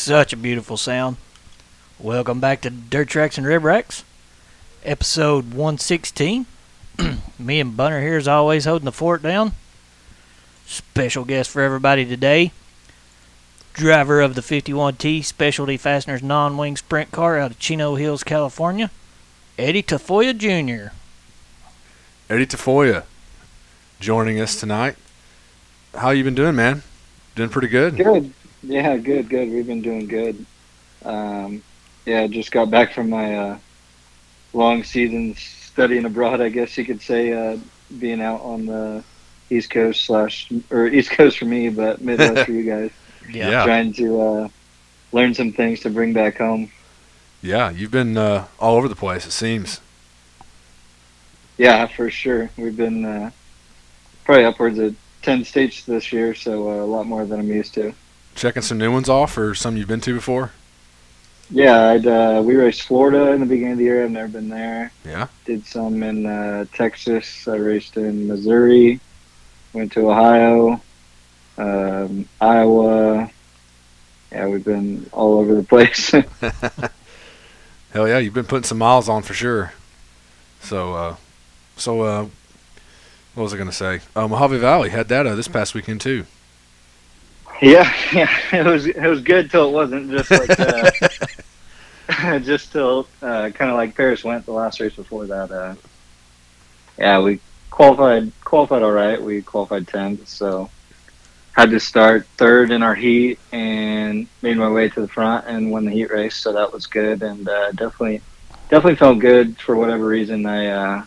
Such a beautiful sound. Welcome back to Dirt Tracks and Rib Racks, episode 116. Me and Bunner here, as always, holding the fort down. Special guest for everybody today. Driver of the 51T Specialty Fasteners non wing sprint car out of Chino Hills, California, Eddie Tafoya Jr. Eddie Tafoya joining us tonight. How you been doing, man? Doing pretty good. Good. Yeah, good, good. We've been doing good. Um, yeah, just got back from my uh, long season studying abroad. I guess you could say, uh, being out on the East Coast slash or East Coast for me, but Midwest for you guys. Yeah. Trying to uh, learn some things to bring back home. Yeah, you've been uh, all over the place. It seems. Yeah, for sure. We've been uh, probably upwards of ten states this year, so uh, a lot more than I'm used to. Checking some new ones off, or some you've been to before. Yeah, I'd, uh, we raced Florida in the beginning of the year. I've never been there. Yeah. Did some in uh, Texas. I raced in Missouri. Went to Ohio, um, Iowa. Yeah, we've been all over the place. Hell yeah, you've been putting some miles on for sure. So, uh, so uh, what was I gonna say? Uh, Mohave Valley had that uh, this past weekend too. Yeah, yeah, it was it was good till it wasn't. Just like uh, just till uh, kind of like Perris went the last race before that. Uh, yeah, we qualified qualified all right. We qualified tenth, so had to start third in our heat and made my way to the front and won the heat race. So that was good and uh, definitely definitely felt good for whatever reason. I uh,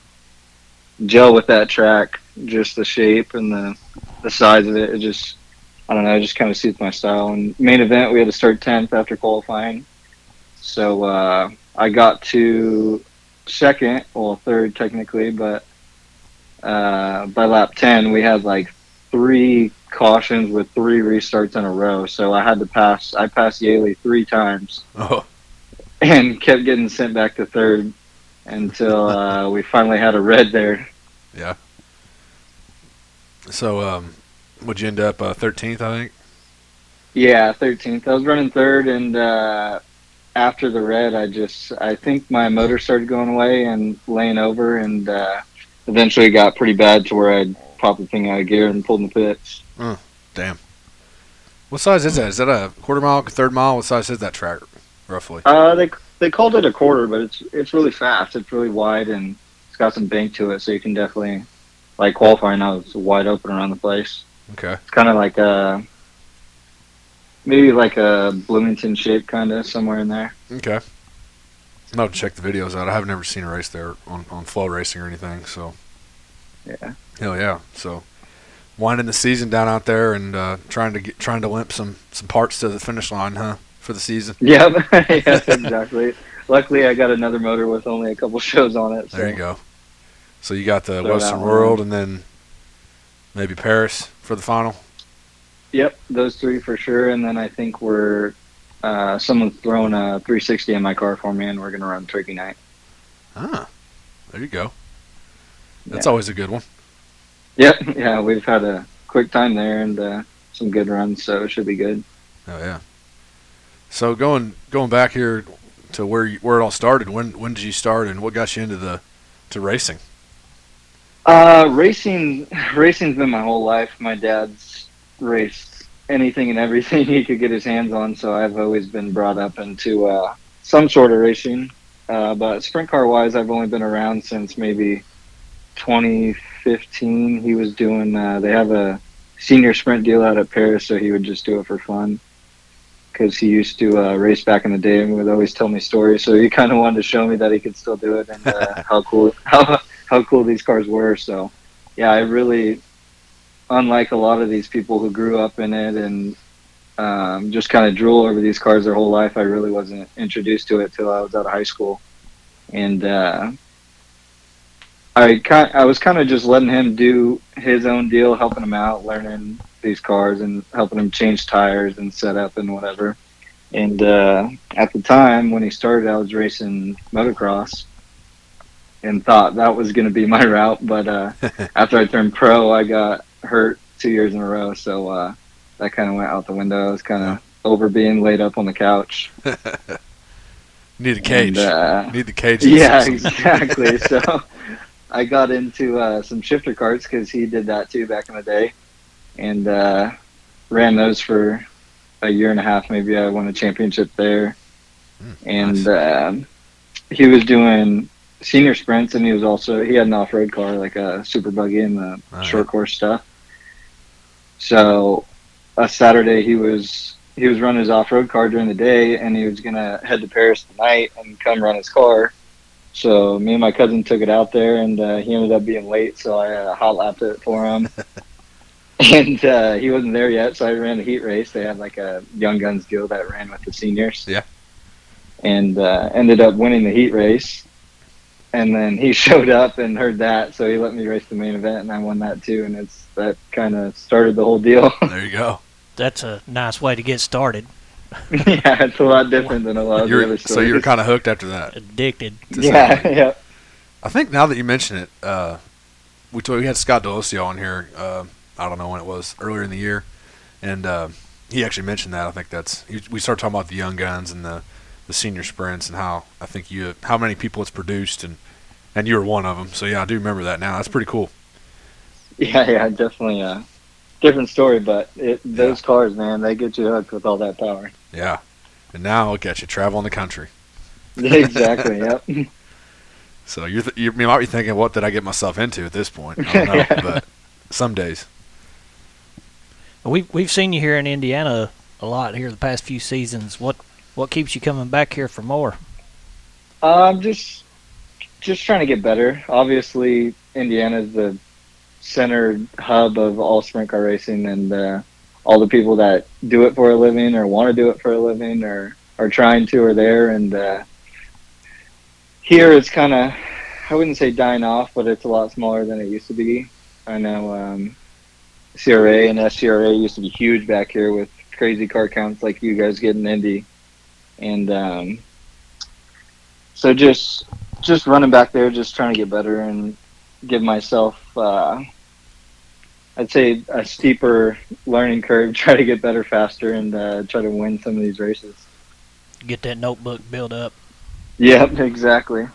gel with that track, just the shape and the the size of it. It just I don't know, it just kind of suits my style. And main event, we had to start tenth after qualifying. So uh, I got to second, well third technically, but uh, by lap ten we had like three cautions with three restarts in a row. So I had to pass. I passed Yaley three times Oh, and kept getting sent back to third until uh, we finally had a red there. yeah. So, um, would you end up uh, 13th? I think. Yeah, thirteenth. I was running third, and uh, after the red, I just I think my motor started going away and laying over, and uh, eventually got pretty bad to where I'd popped the thing out of gear and pulled in the pits. Damn. What size is that? Is that a quarter mile, third mile? What size is that track, roughly? Uh, they they called it a quarter, but it's it's really fast. It's really wide and it's got some bank to it, so you can definitely like qualifying now. It's wide open around the place. Okay. It's kind of like a maybe like a Bloomington shape, kind of somewhere in there. Okay. I'll have to check the videos out. I have never seen a race there on, on FloRacing or anything. So Yeah. hell yeah. So winding the season down out there and uh, trying to get trying to limp some some parts to the finish line, huh? For the season. Yeah, yeah, exactly. Luckily, I got another motor with only a couple shows on it. So. There you go. So you got the Throw Western World and then maybe Perris for the final. Yep, those three for sure. And then I think we're uh, someone's throwing a 360 in my car for me, and we're gonna run Turkey Night. Ah, there you go. That's Yeah. always a good one. Yep, yeah, we've had a quick time there and uh, some good runs, so it should be good. Oh yeah. So going going back here to where you, where it all started. When when did you start and what got you into the to racing? Uh, racing, racing's been my whole life. My dad's raced anything and everything he could get his hands on, so I've always been brought up into uh, some sort of racing. Uh, but sprint car wise, I've only been around since maybe 2015. He was doing. Uh, they have a senior sprint deal out at Perris, so he would just do it for fun. Because he used to uh, race back in the day and would always tell me stories, so he kind of wanted to show me that he could still do it and uh, how cool how how cool these cars were. So, yeah, I really, unlike a lot of these people who grew up in it and um, just kind of drool over these cars their whole life, I really wasn't introduced to it till I was out of high school, and uh, I kind I was kind of just letting him do his own deal, helping him out, learning these cars and helping him change tires and set up and whatever. And uh, at the time when he started, I was racing motocross and thought that was going to be my route. But uh, after I turned pro, I got hurt two years in a row, so uh, that kind of went out the window. I was kind of over being laid up on the couch. Need a cage. And, uh, Need the cage. yeah, exactly. so I got into uh, some shifter carts because he did that too back in the day, and uh, ran those for a year and a half. Maybe I won a championship there, Mm, and nice. um, he was doing senior sprints, and he was also he had an off road car like a super buggy and the yeah. short course stuff. So a Saturday he was he was running his off road car during the day, and he was gonna head to Perris tonight and come run his car. So me and my cousin took it out there, and uh, he ended up being late, so I uh, hot lapped it for him. and uh, he wasn't there yet, so I ran the heat race. They had like a young guns deal that ran with the seniors. Yeah. And uh, ended up winning the heat race. And then he showed up and heard that, so he let me race the main event, and I won that too. And it's that kind of started the whole deal. There you go. That's a nice way to get started. yeah, it's a lot different than a lot of the You're, other so you're kind of hooked after that. Addicted. yeah, Segway. yeah. I think now that you mention it, uh, we told, we had Scott Delosio on here. Uh, I don't know when it was earlier in the year, and uh, he actually mentioned that. I think that's he, we started talking about the young guns and the, the senior sprints and how I think you how many people it's produced and and you were one of them. So yeah, I do remember that now. That's pretty cool. Yeah, yeah, definitely a different story, but it, those cars, man, they get you hooked with all that power. Yeah, and now look at you traveling the country. exactly. Yep. So you're th- you might be thinking, what did I get myself into at this point? I don't know, Yeah. but some days. We've we've seen you here in Indiana a lot here the past few seasons. What what keeps you coming back here for more? Um, just just trying to get better. Obviously, Indiana is the center hub of all sprint car racing, and uh, all the people that do it for a living or want to do it for a living or are trying to are there. And uh, here it's kind of I wouldn't say dying off, but it's a lot smaller than it used to be. I know um, CRA and SCRA used to be huge back here with crazy car counts like you guys get in Indy, and um, so just just running back there, just trying to get better and give myself, uh, I'd say, a steeper learning curve. Try to get better faster and uh, try to win some of these races. Get that notebook built up. Yep, exactly.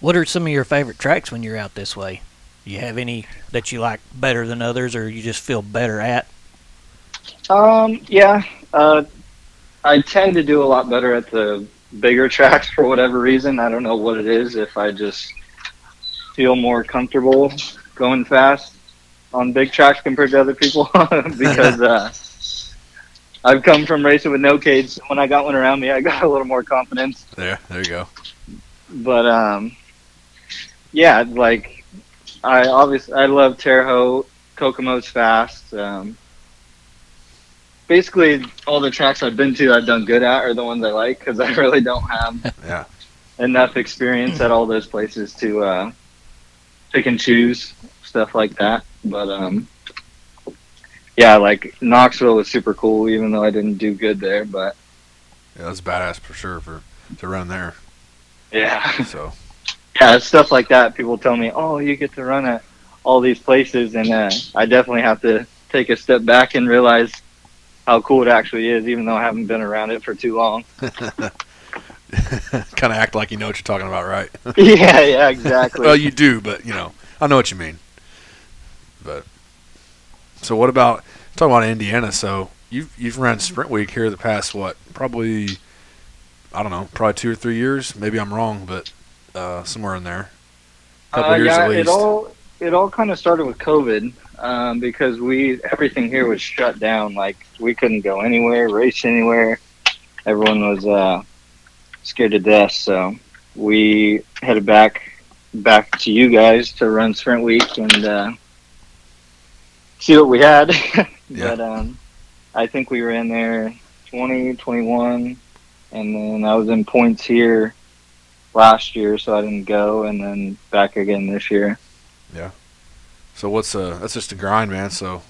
What are some of your favorite tracks when you're out this way? Do you have any that you like better than others, or you just feel better at? Um, yeah, uh, I tend to do a lot better at the bigger tracks for whatever reason. I don't know what it is. If I just feel more comfortable going fast on big tracks compared to other people, because uh, I've come from racing with no cage. When I got one around me, I got a little more confidence. There, there you go. But um, yeah, like I obviously I love Terre Haute. Kokomo's fast. Um, basically, all the tracks I've been to, I've done good at, are the ones I like because I really don't have Yeah. enough experience at all those places to uh, pick and choose stuff like that. But um, yeah, like Knoxville was super cool, even though I didn't do good there. But Yeah, that's badass for sure for to run there. yeah, So yeah, stuff like that. People tell me, "Oh, you get to run at all these places," and uh, I definitely have to take a step back and realize how cool it actually is, even though I haven't been around it for too long. kind of act like you know what you're talking about, right? yeah, yeah, exactly. well, you do, but you know, I know what you mean. But so, what about talking about Indiana? So you've you've run Sprint Week here the past what? Probably I don't know, probably two or three years. Maybe I'm wrong, but uh, somewhere in there. a Couple uh, years yeah, at least. it all it all kind of started with COVID um, because we everything here was shut down. Like we couldn't go anywhere, race anywhere. Everyone was uh, scared to death. So we headed back back to you guys to run Sprint Week and uh, see what we had. Yeah. but um, I think we ran there 20, 21, and then I was in points here last year, so I didn't go, and then back again this year. So what's uh? That's just a grind, man. So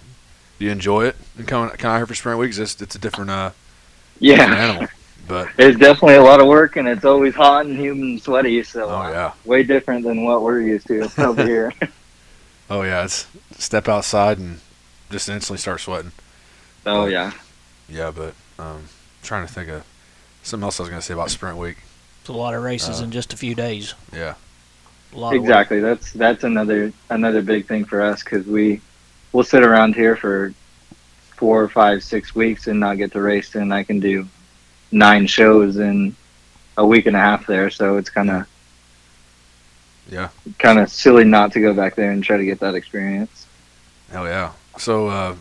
do you enjoy it? And coming coming out here for Sprint Week, it's just it's a different uh different Yeah, animal. But it's definitely a lot of work, and it's always hot and humid and sweaty, so oh uh, yeah, way different than what we're used to over here. oh yeah, it's step outside and just instantly start sweating. Oh yeah, yeah, but um, trying to think of something else I was going to say about sprint week. It's a lot of races Uh, in just a few days. Yeah, A lot of work. Exactly. That's that's another another big thing for us because we we'll sit around here for four, five, six weeks and not get to race, and I can do nine shows in a week and a half there. So it's kind of yeah, kind of silly not to go back there and try to get that experience. hell yeah. So uh,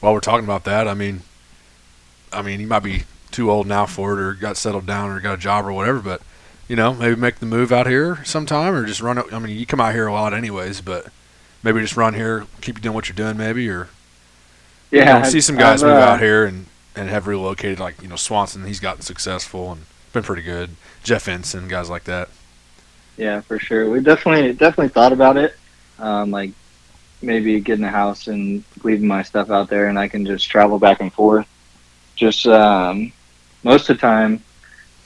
while we're talking about that, I mean, I mean, you might be too old now for it, or got settled down, or got a job, or whatever. But you know, maybe make the move out here sometime, or just run. I mean, you come out here a lot anyways, but maybe just run here, keep doing what you're doing, maybe, or you know, see some guys move out here and and have relocated, like you know Swanson. He's gotten successful and been pretty good. Jeff Ensign, guys like that. Yeah, for sure. We definitely definitely thought about it. Um, like maybe getting a house and leaving my stuff out there, and I can just travel back and forth. Just um, most of the time,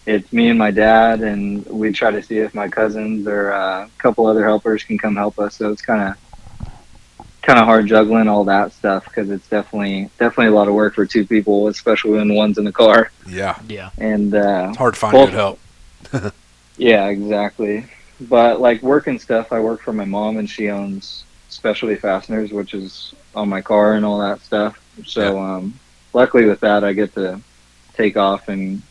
it's me and my dad, and we try to see if my cousins or uh, a couple other helpers can come help us. So it's kind of kind of hard juggling all that stuff because it's definitely definitely a lot of work for two people, especially when one's in the car. Yeah, Yeah. And uh, it's hard to find Well- good help. yeah, exactly. But like working stuff, I work for my mom, and she owns Specialty Fasteners, which is on my car and all that stuff. So, um, luckily with that, I get to take off and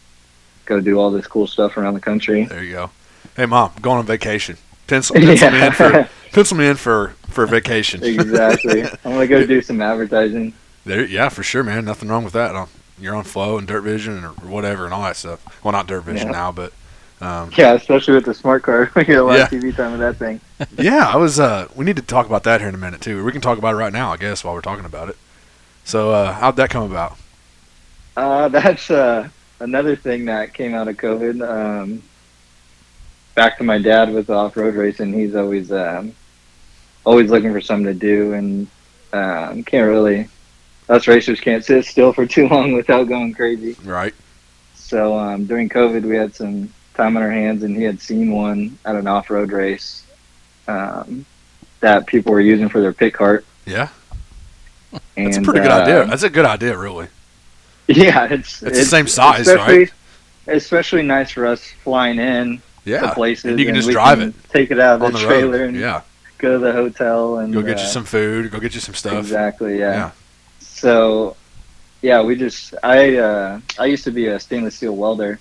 go do all this cool stuff around the country. There you go. Hey, mom, I'm going on vacation. Pencil, pencil me in for pencil me in for for vacation. exactly. I'm gonna go do some advertising. There, yeah, for sure, man. Nothing wrong with that. Um, You're on Flo and Dirt Vision or whatever and all that stuff. Well, not Dirt Vision Yeah. now, but um, Yeah, especially with the smart car. We get a lot of Yeah. TV time with that thing. yeah, I was. Uh, we need to talk about that here in a minute too. We can talk about it right now, I guess, while we're talking about it. So, uh, how'd that come about? Uh, that's uh, another thing that came out of COVID. Um, back to my dad with off-road racing. He's always um, always looking for something to do, and um, can't really. Us racers can't sit still for too long without going crazy. Right. So um, during COVID, we had some time on our hands, and he had seen one at an off-road race um, that people were using for their pit cart. Yeah, And, that's a pretty good uh, idea. That's a good idea, really. Yeah, it's It's the same size, especially, right? Especially nice for us flying in to Yeah, places, and you can just drive can it take it out of the the trailer road. and Yeah, go to the hotel and go get uh, you some food. Go get you some stuff. Exactly, yeah. Yeah. So, yeah, we just I uh, I used to be a stainless steel welder,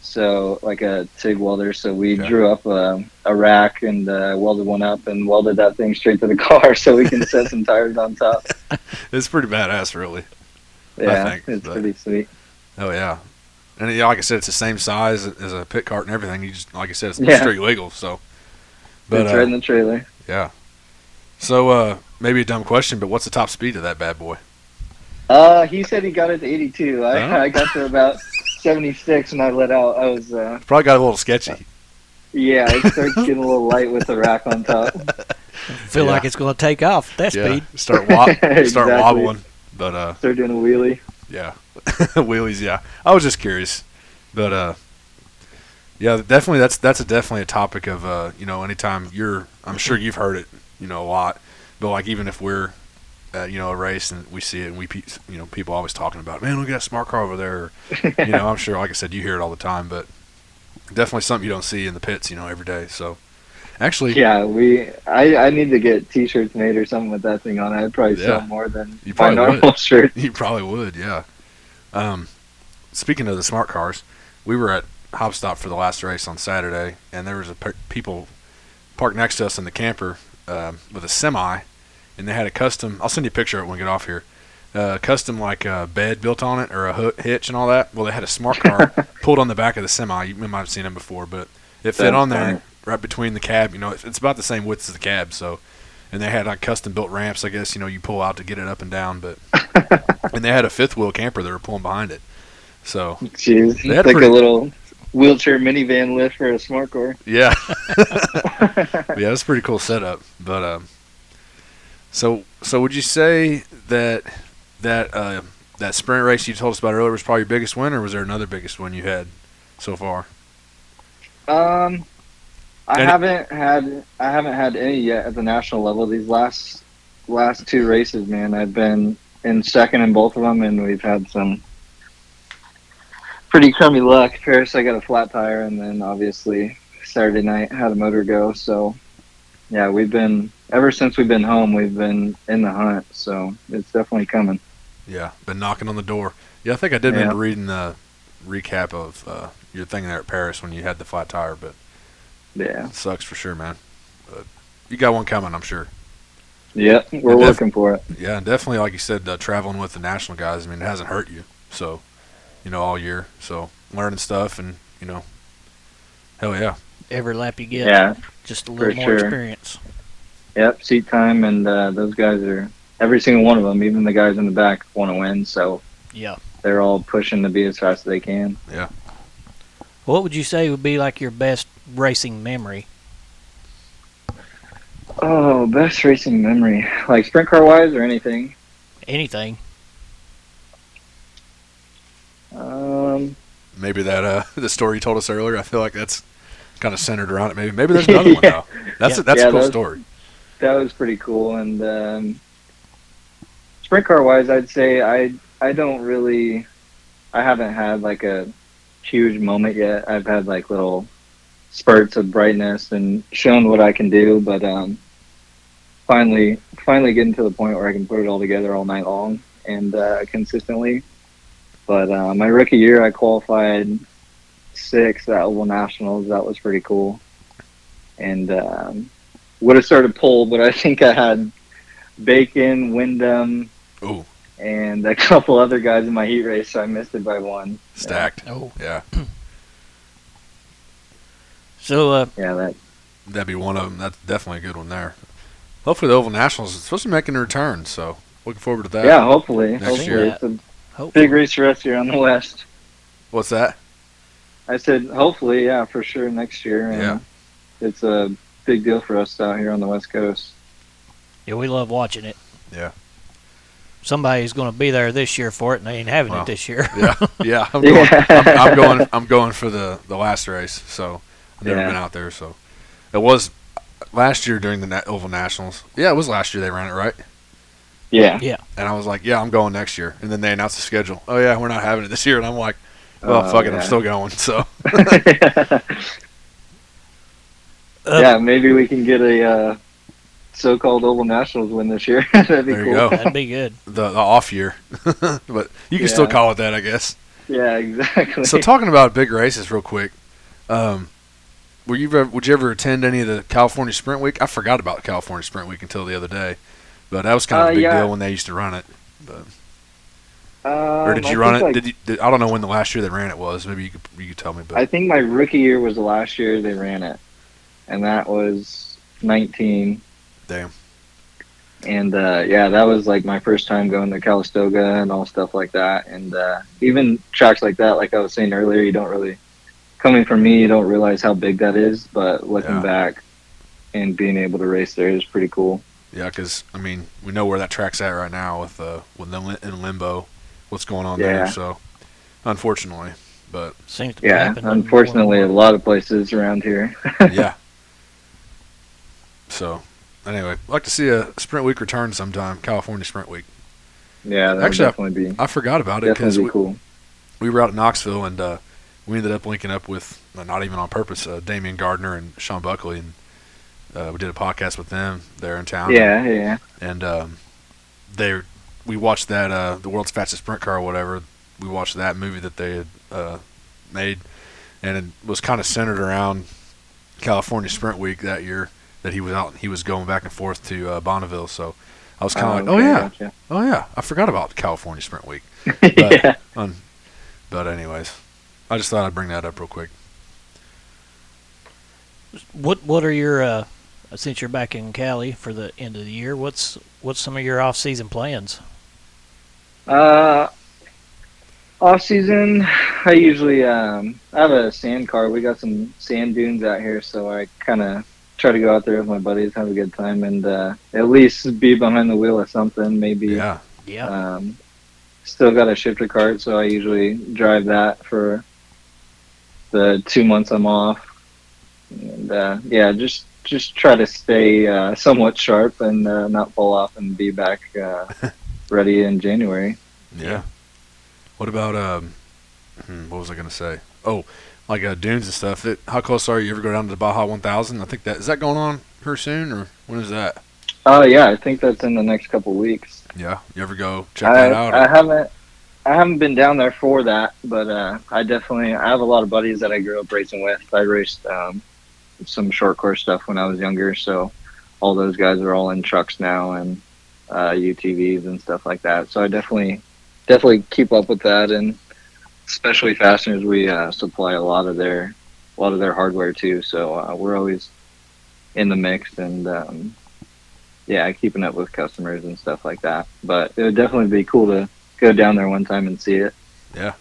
so like a TIG welder. So we Okay. drew up a, a rack and uh, welded one up and welded that thing straight to the car so we can set some tires on top. It's pretty badass, really. Yeah, think, it's but- pretty sweet. Oh yeah, and yeah, like I said, it's the same size as a pit cart and everything. You just like I said, it's Yeah. straight legal. So, but it's uh, right in the trailer. yeah. So uh, maybe a dumb question, but what's the top speed of that bad boy? Uh, he said he got it to 82. I, Oh. I got to about 76 and I let out. I was, uh, Probably got a little sketchy. yeah, it starts getting a little light with the rack on top. Feel Yeah. like it's going to take off at that yeah, speed. start wa- start Exactly. wobbling. But uh, Start doing a wheelie. yeah, wheelies. Yeah, I was just curious, but uh, yeah, definitely that's that's a definitely a topic of uh, you know, anytime you're, I'm sure you've heard it, you know, a lot, but like even if we're at, you know, a race and we see it and we, pe- you know, people always talking about, man, we got a smart car over there. Or, you know, I'm sure, like I said, you hear it all the time, but definitely something you don't see in the pits, you know, every day. So actually, Yeah, we. I, I need to get T-shirts made or something with that thing on. I'd probably Yeah. sell more than You my probably normal shirt. You probably would, yeah. Um, speaking of the smart cars, we were at Haubstadt for the last race on Saturday, and there was a per- people parked next to us in the camper um, with a semi, and they had a custom. I'll send you a picture of it when we get off here. Uh, custom like uh, bed built on it or a ho- hitch and all that. Well, they had a smart car pulled on the back of the semi. You might have seen them before, but it fit That's on there funny. Right between the cab. You know, it's, about the same width as the cab, so. And they had like custom built ramps, I guess. You know, you pull out to get it up and down, but and they had a fifth wheel camper they were pulling behind it. So Jeez, They had like pretty- a little wheelchair minivan lift for a smart car. yeah, yeah, it's a pretty cool setup. But um, so so would you say that that uh, that sprint race you told us about earlier was probably your biggest win, or was there another biggest win you had so far? Um, I Any- haven't had I haven't had any yet at the national level. These last last two races, man, I've been in second in both of them, and we've had some pretty crummy luck. Perris, I got a flat tire, and then obviously Saturday night had a motor go. So yeah, we've been ever since we've been home, we've been in the hunt. So it's definitely coming. Yeah, been knocking on the door. Yeah, I think I did Yeah. remember reading the recap of uh, your thing there at Perris when you had the flat tire, but Yeah. sucks for sure, man. But you got one coming, I'm sure. Yeah, we're And def- working for it. Yeah, and definitely, like you said, uh, traveling with the national guys. I mean, it hasn't hurt you, so you know, all year. So learning stuff, and you know, hell yeah, Every lap you get, Yeah. just a little more sure. experience. Yep, seat time, and uh, those guys are every single one of them. Even the guys in the back want to win, so Yeah. they're all pushing to be as fast as they can. What would you say would be like your best racing memory? Oh, best racing memory, like sprint car wise or anything. Anything? Um, maybe that uh, the story you told us earlier. I feel like that's kind of centered around it. Maybe maybe there's another one though. That's Yeah. a, that's Yeah, a cool those- story. that was pretty cool. And um, sprint car wise, I'd say I I don't really, I haven't had like a huge moment yet. I've had like little spurts of brightness and shown what I can do, but um, finally finally getting to the point where I can put it all together all night long and uh, consistently. But uh, my rookie year, I qualified sixth at Oval Nationals. That was pretty cool. And um, would have started pole, but I think I had Bacon, Windom, Ooh, and a couple other guys in my heat race, so I missed it by one. stacked. Oh. Yeah, So, uh, Yeah, that. that'd be one of them. That's definitely a good one there. Hopefully, the Oval Nationals is supposed to be making a return, so looking forward to that. Yeah, hopefully. Next hopefully year. it's a hope. big race for us here on the west. What's that? I said hopefully, yeah, for sure next year. And Yeah. It's a big deal for us out here on the west coast. Yeah, we love watching it. Yeah. Somebody's going to be there this year for it, and they ain't having Well, it this year. Yeah, yeah. I'm going. Yeah. I'm, I'm going. I'm going for the the last race. So I've never Yeah. been out there. So it was last year during the Na- Oval Nationals. Yeah, it was last year they ran it right. Yeah. Yeah. And I was like, yeah, I'm going next year. And then they announced the schedule. Oh yeah, we're not having it this year. And I'm like, well, Oh, fuck it, I'm still going. So Uh, yeah, maybe we can get a uh, so-called Oval Nationals win this year. That'd be There you cool. go. That'd be good. the, the off year, but you can still call it that, I guess. Yeah, exactly. So talking about big races, real quick. Um, were you would you ever attend any of the California Sprint Week? I forgot about California Sprint Week until the other day, but that was kind of Uh, a big yeah. deal when they used to run it. But, Um, or did I you run it? like, did you? Did, I don't know when the last year they ran it was. Maybe you could you could tell me. But I think my rookie year was the last year they ran it, and that was 19. Damn, And uh, yeah, that was like my first time going to Calistoga and all stuff like that. And uh, even tracks like that, like I was saying earlier, you don't really, coming from me, you don't realize how big that is. But looking Yeah. back and being able to race there is pretty cool. yeah, because I mean we know where that track's at right now with uh with the in limbo, what's going on Yeah. there. So unfortunately, but Seems to Yeah, unfortunately, a lot of places around here. yeah. So anyway, I'd like to see a Sprint Week return sometime. California Sprint Week. Yeah, that would Actually, I- definitely be I forgot about it because we, cool. we were out in Knoxville and uh, we ended up linking up with uh, not even on purpose uh, Damion Gardner and Sean Buckley and uh, we did a podcast with them there in town. Yeah, yeah, and um, they we watched that uh, the world's fastest sprint car or whatever. We watched that movie that they had uh, made, and it was kind of centered around California Sprint Week that year that he was out. He was going back and forth to uh, Bonneville, so I was kind of like, oh okay, yeah, gotcha. oh yeah, I forgot about California Sprint Week. yeah. Um, but anyways, I just thought I'd bring that up real quick. What What are your uh, since you're back in Cali for the end of the year? What's What's some of your off season plans? Uh, off season, I usually um, I have a sand car. We got some sand dunes out here, so I kind of try to go out there with my buddies, have a good time, and uh, at least be behind the wheel of something. Maybe Yeah, Yeah, um, still got a shifter cart, so I usually drive that for the two months I'm off. And uh, yeah, just just try to stay uh, somewhat sharp and uh, not fall off and be back uh, ready in January. Yeah. What about um? hmm, What was I gonna say? Oh, like uh, dunes and stuff. That, how close are you? You ever go down to the Baja 1000? I think that is that going on here soon, or when is that? Oh yeah, I think that's in the next couple weeks. Yeah. You ever go check I, that out? I or- haven't I haven't been down there for that, but uh, I definitely I have a lot of buddies that I grew up racing with. I raced um, some short course stuff when I was younger, so all those guys are all in trucks now and uh, UTVs and stuff like that. So I definitely definitely keep up with that, and especially fasteners, we uh, supply a lot of their a lot of their hardware too. So uh, we're always in the mix and. Um, yeah, keeping up with customers and stuff like that. But it would definitely be cool to go down there one time and see it. yeah.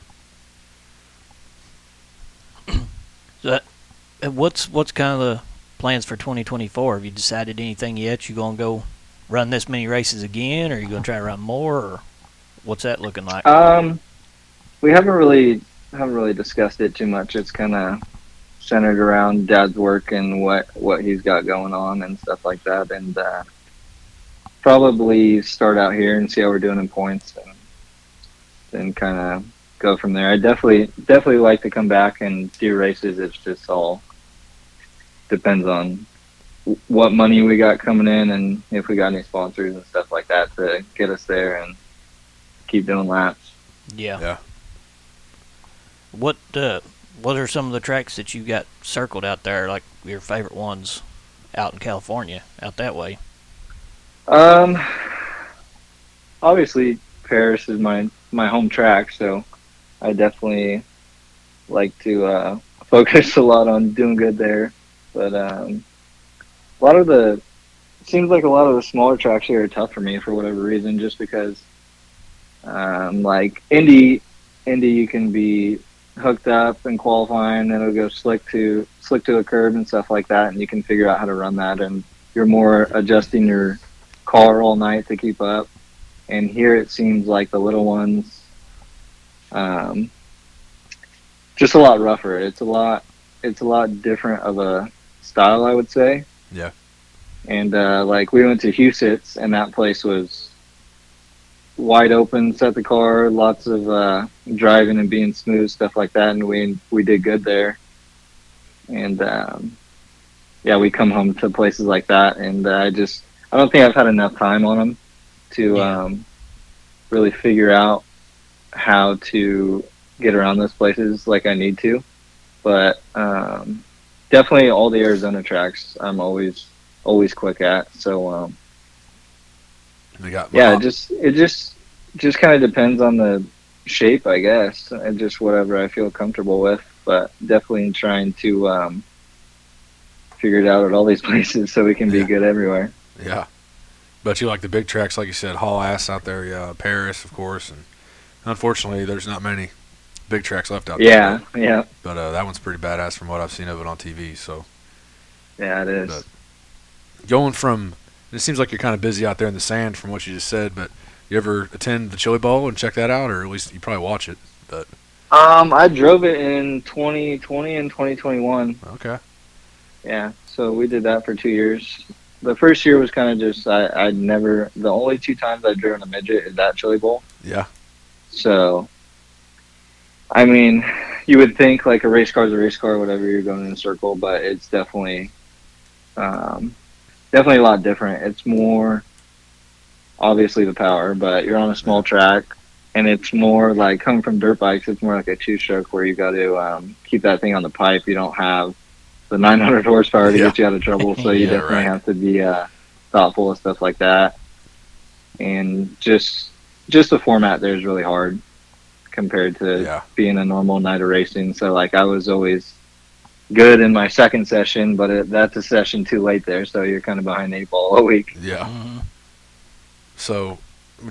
And what's what's kind of the plans for 2024? Have you decided anything yet? You gonna go run this many races again, or you gonna try to run more, or what's that looking like? Um, we haven't really haven't really discussed it too much. It's kind of centered around Dad's work and what what he's got going on and stuff like that. And uh, probably start out here and see how we're doing in points, and then kind of go from there. I definitely definitely like to come back and do races. It's just all depends on what money we got coming in and if we got any sponsors and stuff like that to get us there and keep doing laps. yeah. Yeah. What uh, what are some of the tracks that you got circled out there, like your favorite ones out in California, out that way? Um, obviously Perris is my my home track, so I definitely like to uh, focus a lot on doing good there. But um, a lot of the seems like a lot of the smaller tracks here are tough for me for whatever reason, just because um, like Indy Indy you can be hooked up and qualifying, and it'll go slick to slick to a curb and stuff like that, and you can figure out how to run that, and you're more adjusting your car all night to keep up. And here it seems like the little ones, um, just a lot rougher. It's a lot, it's a lot different of a style, I would say. Yeah. And uh, like we went to Huset's, and that place was wide open, set the car, lots of uh, driving and being smooth, stuff like that, and we we did good there. And um, yeah, we come home to places like that, and uh, I just I don't think I've had enough time on them to Yeah. um, really figure out how to get around those places like I need to. But um, definitely all the Arizona tracks, I'm always always quick at. So um, They got yeah, it just it just just kind of depends on the shape, I guess, and just whatever I feel comfortable with. But definitely trying to um, figure it out at all these places so we can be Yeah. good everywhere. Yeah. But you like the big tracks, like you said, haul Ass out there, yeah, Perris, of course, and unfortunately, there's not many big tracks left out Yeah, there. yeah, But, but uh, that one's pretty badass from what I've seen of it on TV. So yeah, it is. But- going from, it seems like you're kind of busy out there in the sand from what you just said. But you ever attend the Chili Bowl and check that out, or at least you probably watch it? But Um, I drove it in 2020 and 2021. okay, Yeah, so we did that for two years. The first year was kind of just I I'd never the only two times I've driven a midget is that Chili Bowl. yeah, So, I mean, you would think like a race car is a race car, whatever you're going in a circle, but it's definitely, um, definitely a lot different. It's more obviously the power, but you're on a small track, and it's more like coming from dirt bikes. It's more like a two stroke where you got to um, keep that thing on the pipe. You don't have the 900 horsepower to Yeah. get you out of trouble, so you Yeah, definitely right. have to be uh, thoughtful of stuff like that, and just just the format there is really hard compared to yeah, being a normal night of racing. So like I was always good in my second session, but it, that's a session too late there, so you're kind of behind the eight ball all week. yeah. Mhm. So,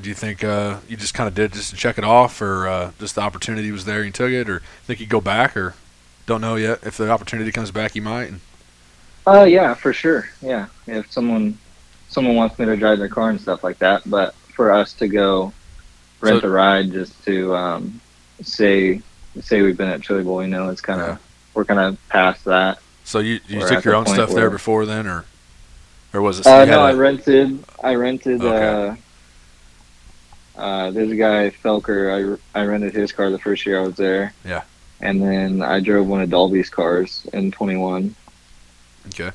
do you think uh, you just kind of did just to check it off, or uh, just the opportunity was there and you took it, or think you go back, or don't know yet if the opportunity comes back, you might. And, Uh, yeah, for sure. Yeah, if someone someone wants me to drive their car and stuff like that, but for us to go rent So- a ride just to um, say say we've been at Chili Bowl, you know, it's kind of Yeah. We're kind of past that. so you you We're took your own stuff there before then, or or was it? Uh, no, I a- rented. I rented. Okay. Uh, there's a guy Felker. I I rented his car the first year I was there. Yeah. And then I drove one of Dolby's cars in 21. Okay.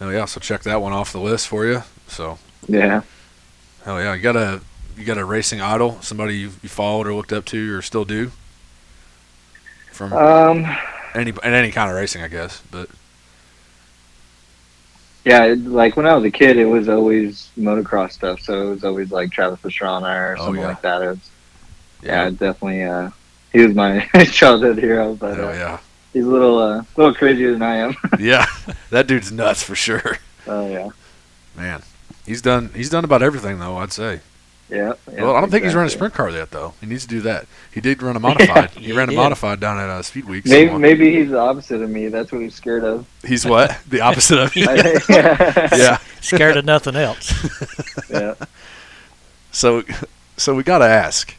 Oh yeah, so check that one off the list for you. So Yeah. hell yeah, you got a you got a racing idol, somebody you, you followed or looked up to or still do from Um. Any and any kind of racing, I guess. But Yeah, like when I was a kid, it was always motocross stuff. So it was always like Travis Pastrana or Oh, something yeah. like that. It was, yeah, definitely. Uh, he was my childhood hero, but hell uh, yeah, he's a little, uh, little crazier than I am. yeah, that dude's nuts for sure, oh yeah, man. He's done he's done about everything though. I'd say. Yeah. yeah well, I don't think he's running a sprint car yet though. He needs to do that. He did run a modified. he Yeah, ran he a modified down at uh, Speed Weeks. Maybe, maybe he's the opposite of me. That's what he's scared of. He's what? The opposite of you. yeah. yeah. Scared of nothing else. yeah. So, so we got to ask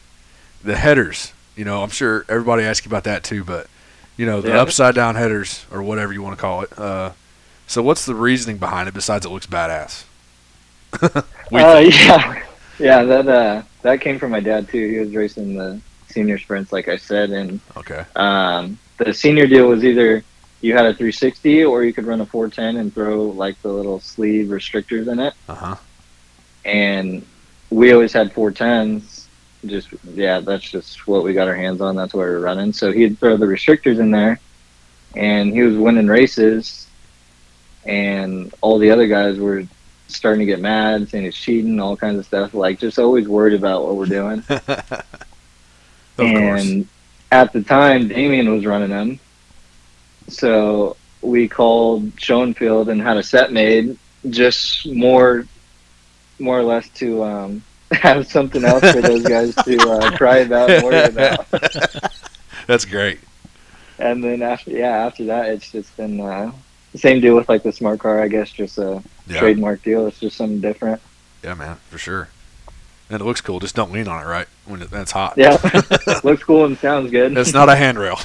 the headers. You know, I'm sure everybody asks you about that too, but you know, the Yeah. upside down headers or whatever you want to call it. Uh, so, what's the reasoning behind it besides it looks badass? we Uh, yeah, yeah. That uh, that came from my dad too. He was racing the senior sprints, like I said, and okay. um, the senior deal was either you had a 360 or you could run a 410 and throw like the little sleeve restrictors in it. Uh huh. And we always had 410s. Just yeah, that's just what we got our hands on. That's what we were running. So he'd throw the restrictors in there, and he was winning races, and all the other guys were starting to get mad, saying he's cheating, all kinds of stuff. Like just always worried about what we're doing. of course. and at the time, Damion was running them. So we called Schoenfeld and had a set made, just more, more or less to um, have something else for those guys to uh, cry about and worry about. That's great. And then after, yeah, after that, it's just been uh, same deal with like the smart car. I guess just a Yeah. trademark deal. It's just something different. Yeah, man, for sure. And it looks cool. Just don't lean on it, right? When it, hot. Yeah, looks cool and sounds good. It's not a handrail,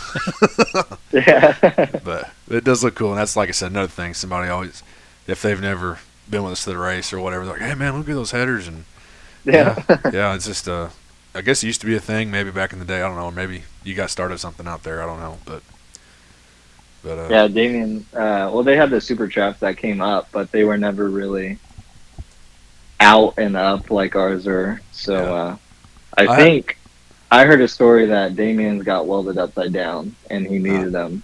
yeah. but it does look cool. And that's like I said, another thing. Somebody always, if they've never been with us to the race or whatever, they're like, "Hey, man, look at those headers." And yeah. yeah, it's just uh, I guess it used to be a thing maybe back in the day. I don't know. Maybe you guys started something out there. I don't know, but but uh, Yeah, Damion. Uh, well, they had the super traps that came up, but they were never really out and up like ours are. So Yeah. uh, I, I- think I heard a story that Damion's got welded upside down, and he needed them,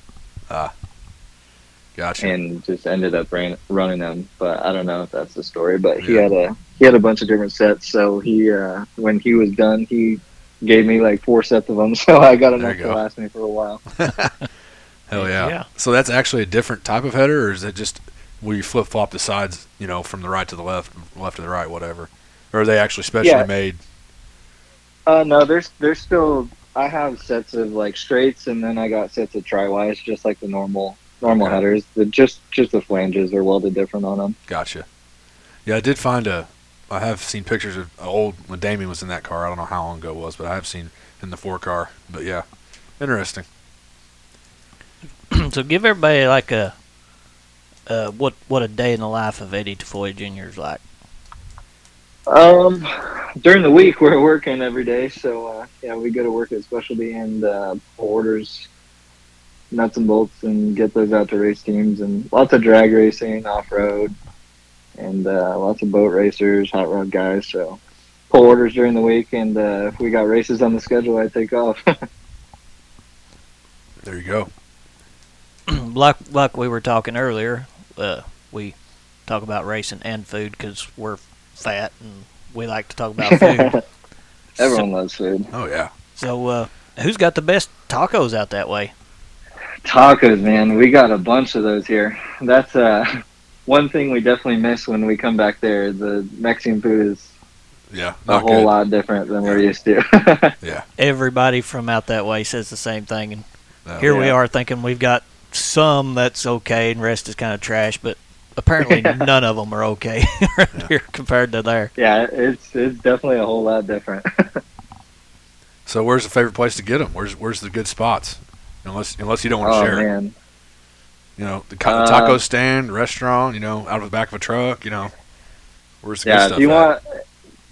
gotcha. and just ended up ran, running them. But I don't know if that's the story. But he Yeah. had a he had a bunch of different sets. So he uh, when he was done, he gave me like four sets of them. So I got enough to last me for a while. Hell yeah. Yeah. So that's actually a different type of header, or is it just where you flip flop the sides, you know, from the right to the left, left to the right, whatever? Or are they actually specially Yeah. made? Uh, no, there's there's still. I have sets of like straights, and then I got sets of tri-Ys, just like the normal normal Okay. headers. The just just the flanges are welded different on them. Gotcha. Yeah, I did find a. I have seen pictures of old when Damion was in that car. I don't know how long ago it was, but I have seen in the four car. But yeah, interesting. So give everybody like a uh, what what a day in the life of Eddie Tafoya Jr. is like. Um, during the week we're working every day, so uh, yeah, we go to work at specialty and uh, pull orders nuts and bolts and get those out to race teams and lots of drag racing, off road, and uh, lots of boat racers, hot rod guys. So pull orders during the week, and uh, if we got races on the schedule, I take off. There you go. like like we were talking earlier, uh, we talk about racing and food because we're fat and we like to talk about food. Everyone loves food. Oh yeah. So uh, who's got the best tacos out that way? Tacos, man, we got a bunch of those here. That's uh, one thing we definitely miss when we come back there. The Mexican food is Yeah. a whole good. lot different than we're used to. Yeah. Everybody from out that way says the same thing, and No. here we are thinking we've got some that's okay and rest is kind of trash, but apparently none of them are okay around here compared to there. yeah, it's it's definitely a whole lot different. So where's the favorite place to get them? Where's where's the good spots? Unless unless you don't want to oh share. it. man, You know, the ca- Uh, taco stand, restaurant. You know, out of the back of a truck. You know, where's the good yeah. stuff? If you at? want,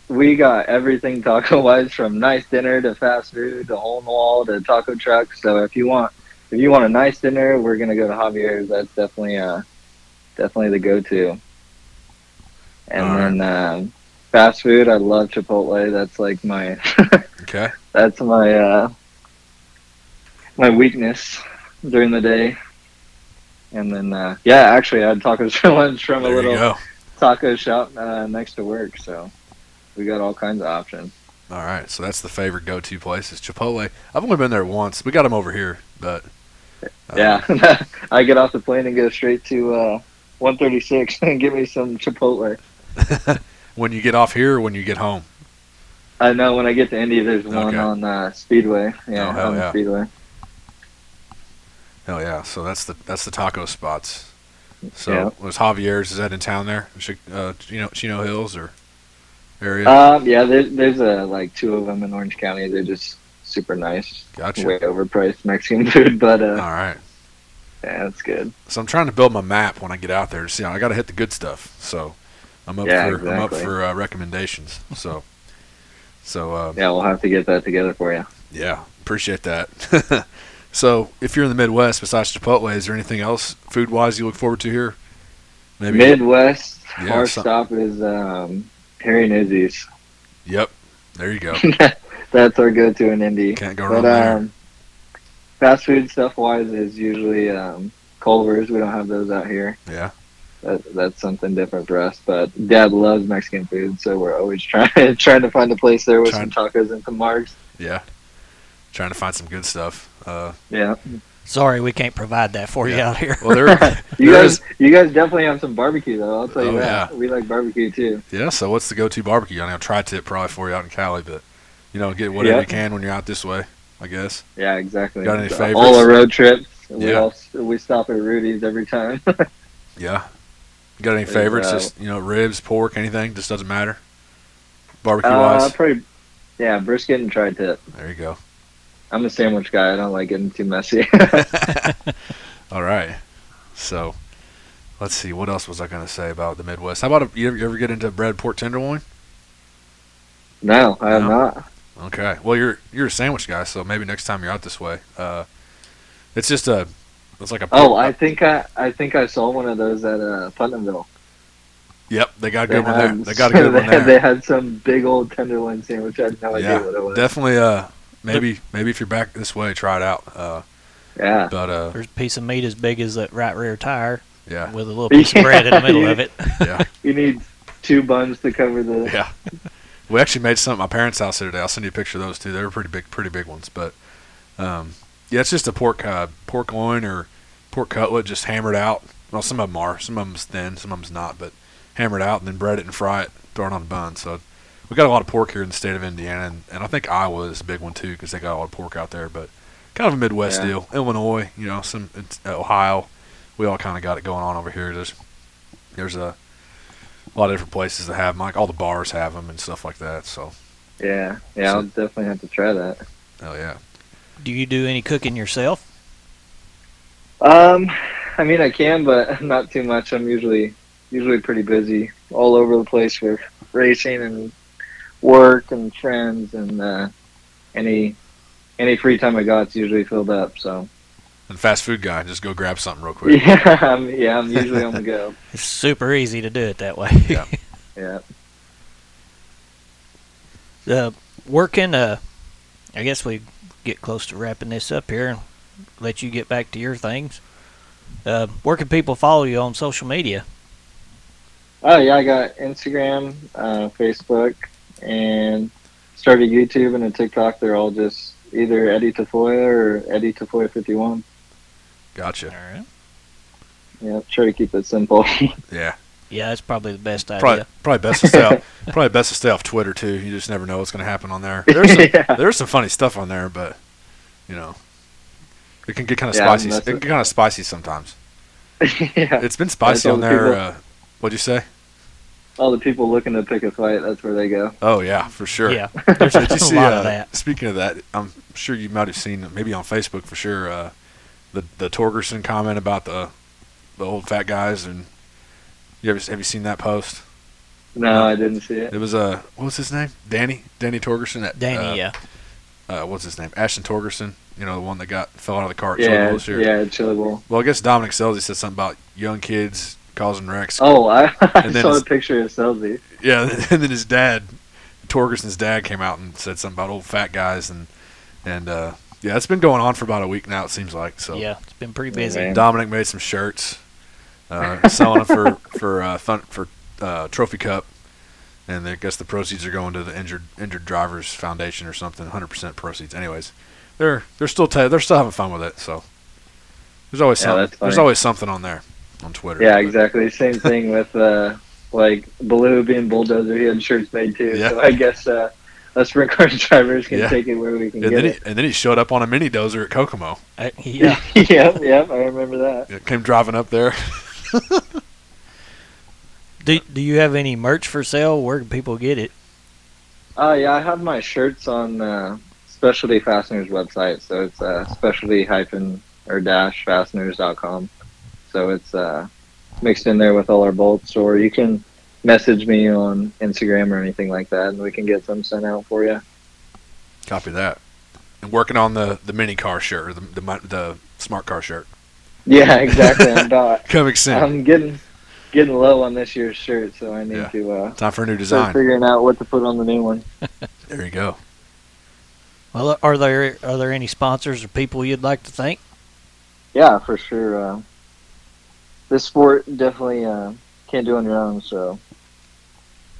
we got everything taco wise from nice dinner to fast food to hole in the wall to taco trucks. So if you want if you want a nice dinner, we're gonna go to Javier's. That's definitely uh definitely the go to. And All then um, fast food, I love Chipotle. That's like my Okay. that's my uh my weakness during the day. And then uh yeah, actually I had tacos for lunch from a There you little taco shop uh, next to work, so we got all kinds of options. All right. So that's the favorite go-to place is Chipotle. I've only been there once. We got them over here, but uh, Yeah, I get off the plane and go straight to uh, 136 and get me some Chipotle. when you get off here, or when you get home. I know when I get to Indy, there's one Okay. on uh, Speedway. Yeah, Oh, hell on yeah. Speedway. Hell yeah! So that's the that's the taco spots. So Yeah. was Javier's? Is that in town there? Uh, you know, Chino Hills or area? Um, yeah, there, there's uh, like two of them in Orange County. They're just super nice, gotcha. way overpriced Mexican food, but uh, All right. yeah, that's good. So I'm trying to build my map when I get out there to see. I got to hit the good stuff. So I'm up Yeah, for I'm up for uh, recommendations. So so uh, Yeah, we'll have to get that together for you. yeah, appreciate that. so if you're in the Midwest, besides Chipotle, is there anything else food wise you look forward to here? Maybe. Midwest, Yeah, our stop is um, Harry and Izzy's. Yep. There you go. That's our go-to in Indy. Can't go wrong But there. um, fast food stuff wise is usually um, Culver's. We don't have those out here. Yeah. That, that's something different for us. But Dad loves Mexican food, so we're always trying trying to find a place there with Trying- some tacos and some margs. Yeah. Trying to find some good stuff. Uh, Yeah, Sorry, we can't provide that for you out here. well, there. you there guys is- you guys definitely have some barbecue though. I'll tell you Oh, that. yeah. We like barbecue too. Yeah. So what's the go-to barbecue? I know tri-tip probably for you out in Cali, but you know, get whatever Yeah. you can when you're out this way. I guess. Yeah, exactly. Got any favorites? All the road trips. We Yeah. all we stop at Rudy's every time. Yeah. Got any favorites? uh, Just you know, ribs, pork, anything. Just doesn't matter. Barbecue uh, wise. probably yeah, brisket and tri-tip. There you go. I'm a sandwich guy. I don't like getting too messy. All right. So, let's see. What else was I going to say about the Midwest? How about a, you, ever, you ever get into bread pork tenderloin? no, I have No? not. Okay. Well, you're you're a sandwich guy, so maybe next time you're out this way, uh, it's just a it's like a Oh, I think I I think I saw one of those at uh, Putnamville. yep they got a They good one there. They got a good they one had, there. They had some big old tenderloin sandwich. I had no yeah, idea what it was. definitely. Uh, maybe maybe if you're back this way, try it out. Uh, yeah. but uh, There's a piece of meat as big as that right rear tire yeah, with a little piece of bread in the middle of it. yeah, You need two buns to cover the. yeah. We actually made some at my parents' house the other day. I'll send you a picture of those too. They were pretty big, pretty big ones. But um, yeah, it's just a pork uh, pork loin or pork cutlet just hammered out. Well, some of them are. Some of them's thin. Some of them's not. But hammered out and then bread it and fry it, throw it on a bun. So we got a lot of pork here in the state of Indiana, and, and I think Iowa is a big one too because they got a lot of pork out there. But kind of a Midwest Yeah. deal. Illinois, you know, some it's, uh, Ohio, we all kind of got it going on over here. There's there's a lot of different places that have 'em, like all the bars have them and stuff like that. So Yeah, yeah. I'll definitely have to try that. hell yeah. Do you do any cooking yourself? Um, I mean, I can, but not too much. I'm usually usually pretty busy, all over the place with racing and work and friends, and uh, any any free time I got, it's usually filled up. So And fast food guy, just go grab something real quick. yeah, I'm, yeah, I'm usually on the go. It's super easy to do it that way. Yeah. Yeah. uh, working, uh, I guess we get close to wrapping this up here and let you get back to your things. Uh, where can people follow you on social media? Oh yeah, I got Instagram, uh, Facebook, and started YouTube and a TikTok. They're all just either Eddie Tafoya or Eddie Tafoya 51. Gotcha. All right. Yeah, try to keep it simple. Yeah. Yeah, that's probably the best idea. Probably probably best to stay off, probably best to stay off Twitter too. You just never know what's going to happen on there. There's some, Yeah. there's some funny stuff on there, but you know, it can get kind of Yeah, spicy. It can get kind of spicy sometimes. yeah, It's been spicy on the there. people- Uh, what'd you say? all the people looking to pick a fight. That's where they go. Oh yeah, for sure. Yeah, there's Did you a see? lot uh, of that. Speaking of that, I'm sure you might have seen maybe on Facebook for sure. Uh, the the Torgerson comment about the the old fat guys and you ever have you seen that post? No, I didn't see it. It was uh, what was his name? Danny, Danny Torgerson. At, Danny, uh, yeah. Uh, what's his name? Ashton Torgerson. You know, the one that got fell out of the car at Chili Yeah, Bowl this year. yeah, Chili Bowl. Well, I guess Dominic Scelzi said something about young kids causing wrecks. Oh, I, I And then saw a picture of Scelzi. Yeah, and then his dad, Torgerson's dad, came out and said something about old fat guys and and uh, yeah, it's been going on for about a week now. It seems like so. Yeah, it's been pretty busy. man. Dominic made some shirts, uh, selling them for for uh, fun, for uh, Trophy Cup, and I guess the proceeds are going to the injured injured drivers foundation or something. 100% proceeds. Anyways, they're they're still ta- they're still having fun with it. So there's always Yeah, something. There's always something on there on Twitter. Yeah, But- exactly. Same thing with uh, like Baloo being bulldozer. He had shirts made too. Yeah. So I guess uh, us sprint car drivers can Yeah. take it where we can And get then, he, it. and then he showed up on a mini dozer at Kokomo. Uh, yeah. yep, yep. I remember that. Yeah, came driving up there. Do, do you have any merch for sale? Where can people get it? Oh yeah, I have my shirts on uh, Specialty Fasteners website. So it's uh, specialty hyphen or dash fasteners.com. So it's uh, mixed in there with all our bolts. Or you can message me on Instagram or anything like that, and we can get some sent out for you. Copy that. And working on the, the mini car shirt or the, the the smart car shirt. Yeah, exactly. I'm about, Coming soon. I'm getting getting low on this year's shirt, so I need Yeah. to uh, Time for a new start design. figuring out what to put on the new one. There you go. Well, are there are there any sponsors or people you'd like to thank? Yeah, for sure. Uh, this sport definitely uh, can't do on your own, so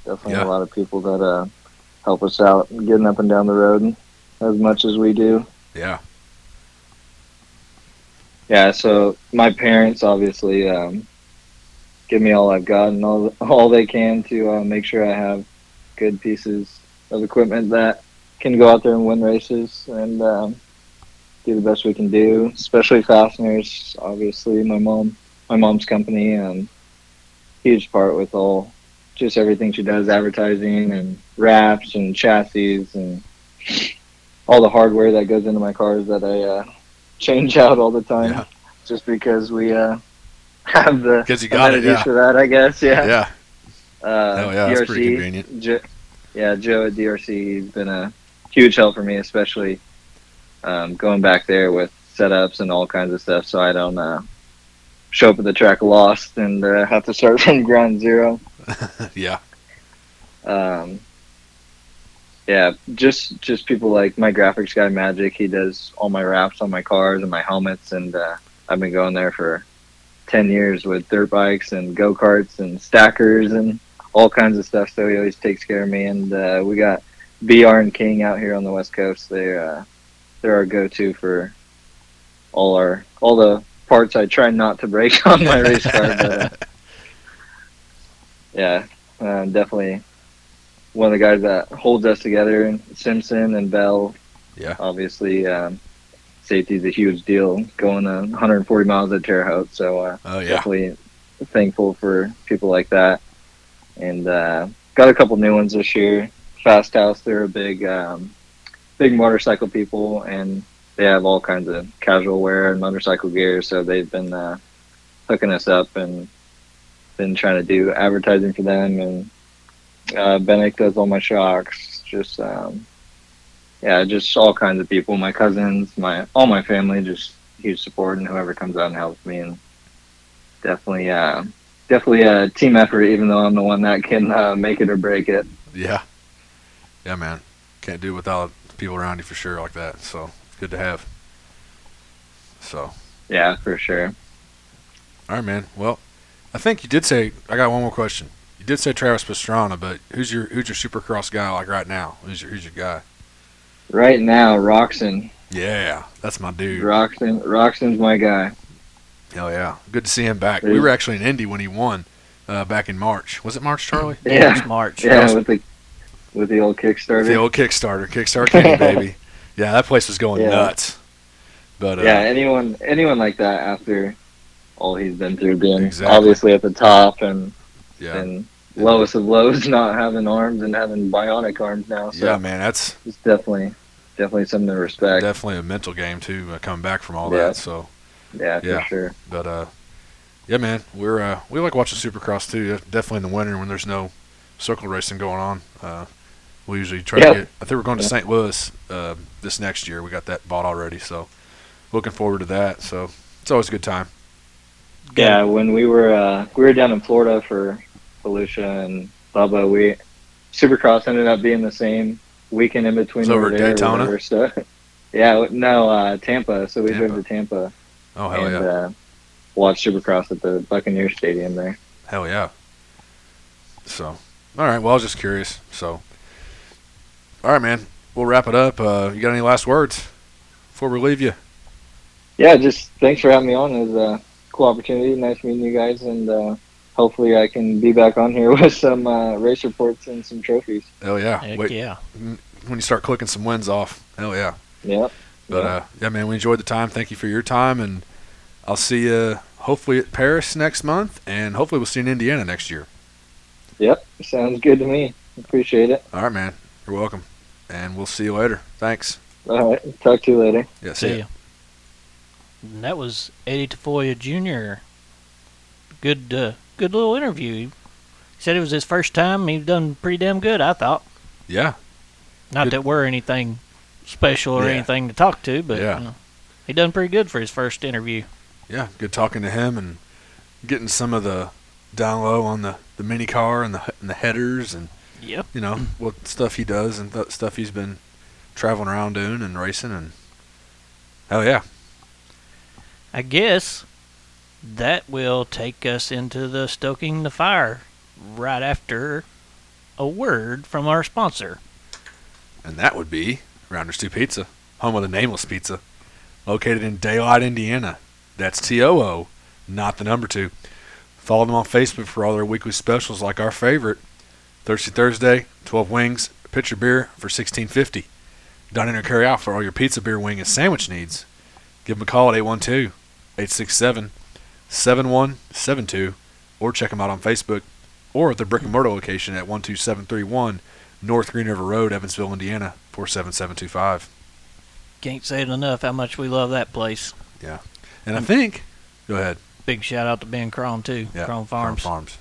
definitely Yeah. a lot of people that uh, help us out getting up and down the road as much as we do. Yeah. Yeah, so my parents obviously um, give me all I've got and all all they can to uh, make sure I have good pieces of equipment that can go out there and win races and um, do the best we can do. Especially fasteners, obviously my mom, my mom's company, um, huge part with all just everything she does, advertising and wraps and chassis and all the hardware that goes into my cars that I uh, change out all the time Yeah. just because we uh, have the 'Cause you got it, yeah. for that, I guess. Yeah. Yeah. Uh, Hell yeah, that's pretty DRC, convenient. Jo- yeah, Joe at DRC, he's been a huge help for me, especially um, going back there with setups and all kinds of stuff, so I don't uh, show up at the track lost and uh, have to start from ground zero. yeah. Um, yeah, just just people like my graphics guy Magic. He does all my wraps on my cars and my helmets, and uh, I've been going there for ten years with dirt bikes and go karts and stackers and all kinds of stuff. So he always takes care of me. And uh, we got BR and King out here on the West Coast. They're uh, they're our go-to for all our all the parts I try not to break on my race car. But, uh, yeah, uh, definitely one of the guys that holds us together. And Simpson and Bell, Yeah. obviously, um, safety is a huge deal. Going uh, 140 miles at Terre Haute, so uh, Oh yeah. definitely thankful for people like that. And uh, got a couple new ones this year. Fast House, they're a big, um, big motorcycle people, and they have all kinds of casual wear and motorcycle gear. So they've been uh, hooking us up and been trying to do advertising for them. And uh, Bennett does all my shocks. Just um, yeah, just all kinds of people. My cousins, my all my family, just huge support, and whoever comes out and helps me, and definitely, uh, definitely a team effort. Even though I'm the one that can uh, make it or break it. Yeah. Yeah, man. Can't do it without people around you for sure like that. So good to have. So Yeah, for sure. all right, man. Well, I think you did say I got one more question. You did say Travis Pastrana, but who's your who's your supercross guy like right now? Who's your who's your guy? Right now, Roczen, Yeah, that's my dude. Roczen, Roczen's my guy. Hell yeah, good to see him back. We were actually in Indy when he won uh, back in March. Was it March, Charlie? Yeah, It's March. yeah, was- with the with the old Kickstarter. The old Kickstarter, Kickstarter Kenny baby. Yeah, that place was going Yeah. nuts. But uh, yeah, anyone anyone like that after all he's been through, being Exactly. obviously at the top and yeah, and lowest of lows, not having arms and having bionic arms now. So yeah, man, that's it's definitely definitely something to respect. definitely a mental game too. Uh, coming back from all Yeah. that, so yeah, for Yeah. sure. But uh, yeah, man, we're uh, we like watching Supercross too. Definitely in the winter when there's no circle racing going on. Uh, we usually try to get. I think we're going to. St. Louis uh, this next year. We got that bought already, so looking forward to that. So it's always a good time. Yeah, when we were uh, we were down in Florida for Volusia and Bubba, we Supercross ended up being the same weekend in between. Over there Daytona? whatever, So, yeah, no, uh, Tampa. So we Tampa. drove to Tampa Oh hell and yeah, uh, watched Supercross at the Buccaneer Stadium there. hell yeah. So all right. Well, I was just curious. So all right, man. We'll wrap it up. Uh, you got any last words before we leave you? Yeah, just thanks for having me on. It was a cool opportunity. Nice meeting you guys, and uh, hopefully I can be back on here with some uh, race reports and some trophies. Hell yeah. Heck Wait, yeah. when you start clicking some wins off. Hell yeah. Yeah. But uh, yeah, man, we enjoyed the time. Thank you for your time, and I'll see you hopefully at Perris next month, and hopefully we'll see you in Indiana next year. Yep. Sounds good to me. Appreciate it. All right, man. You're welcome, and we'll see you later. Thanks. All right. Talk to you later. Yeah, see See ya. ya. And that was Eddie Tafoya Jr. Good, uh, good little interview. He said it was his first time. He done pretty damn good, I thought. Yeah, Not Good. that we're anything special or Yeah. anything to talk to, but Yeah. you know, he done pretty good for his first interview. yeah. Good talking to him and getting some of the down low on the the mini car and the and the headers and Yep. you know what stuff he does and th- stuff he's been traveling around doing and racing and hell yeah. I guess that will take us into the stoking the fire right after a word from our sponsor. And that would be Rounders 2 Pizza, home of the Nameless Pizza, located in Daylight, Indiana. That's T O O, not the number two. Follow them on Facebook for all their weekly specials like our favorite. Thirsty Thursday, 12 wings, pitcher beer for 16.50. Dine in or carry out for all your pizza, beer, wing, and sandwich needs. Give them a call at 812 867 7172 or check them out on Facebook or at their brick and mortar location at 12731 North Green River Road, Evansville, Indiana, 47725. Can't say it enough how much we love that place. Yeah. And I think, go ahead. Big shout out to Ben Cron too. Yeah, Cron Farms. Crom Farms.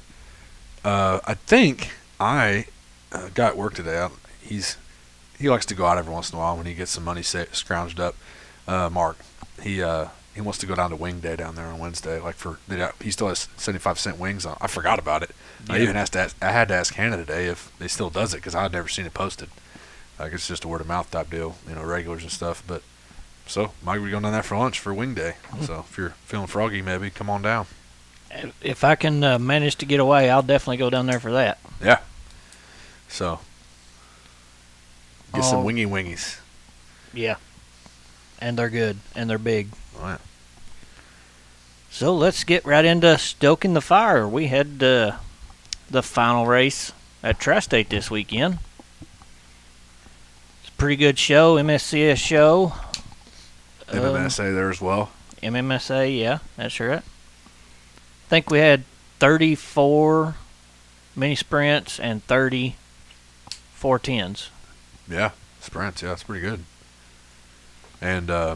Uh, I think I uh, got work today. I, he's he likes to go out every once in a while when he gets some money sa- scrounged up. Uh, Mark, he uh, he wants to go down to Wing Day down there on Wednesday. Like for he still has seventy five cent wings on. I forgot about it. I even asked to ask, I had to ask Hannah today if they still does it because I'd never seen it posted. Like it's just a word of mouth type deal, you know, regulars and stuff. But so might be going down there for lunch for Wing Day. Hmm. So if you're feeling froggy, maybe come on down. If I can uh, manage to get away, I'll definitely go down there for that. Yeah. So get some wingy wingies. Yeah. And they're good and they're big. All right. So let's get right into stoking the fire. We had uh, the final race at Tri-State this weekend. It's a pretty good show, MSCS show. Um, MMSA there as well. MMSA, yeah, that's right. I think we had 34 mini sprints and 30 410s. Yeah, sprints. Yeah, that's pretty good. And uh,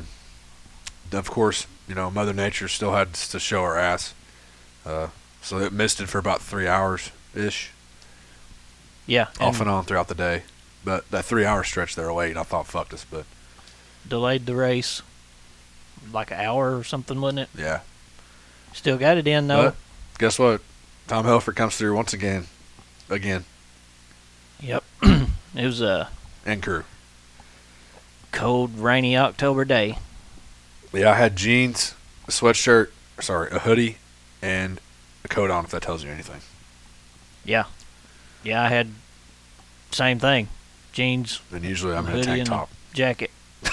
of course, you know, Mother Nature still had to show her ass. Uh, so it missed it for about three hours ish, Yeah, off and and on throughout the day. But that three hour stretch there late, I thought fucked us. But delayed the race like an hour or something, wasn't it? yeah, Still got it in though. But- guess what? Tom Helfert comes through once again, again, Yep. it was a and crew. cold, rainy October day. Yeah, I had jeans, a sweatshirt, sorry, a hoodie, and a coat on. If that tells you anything. Yeah. Yeah, I had same thing. Jeans, And usually I'm in a tank top. jacket.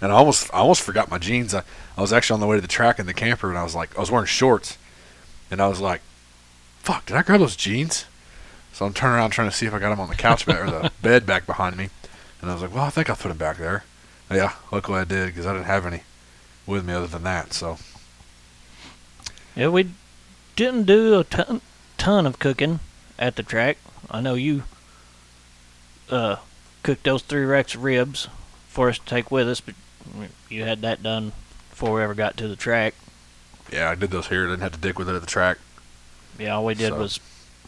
And I almost I almost forgot my jeans. I, I was actually on the way to the track in the camper and I was like I was wearing shorts and I was like, Fuck, did I grab those jeans? So I'm turning around trying to see if I got them on the couch back or the bed back behind me. And I was like, Well, I think I'll put them back there. Yeah, luckily I did because I didn't have any with me other than that. So Yeah, we didn't do a ton, ton of cooking at the track. I know you uh, cooked those three racks of ribs for us to take with us, but you had that done before we ever got to the track. yeah, I did those here. Didn't have to dick with it at the track. Yeah, all we did So- was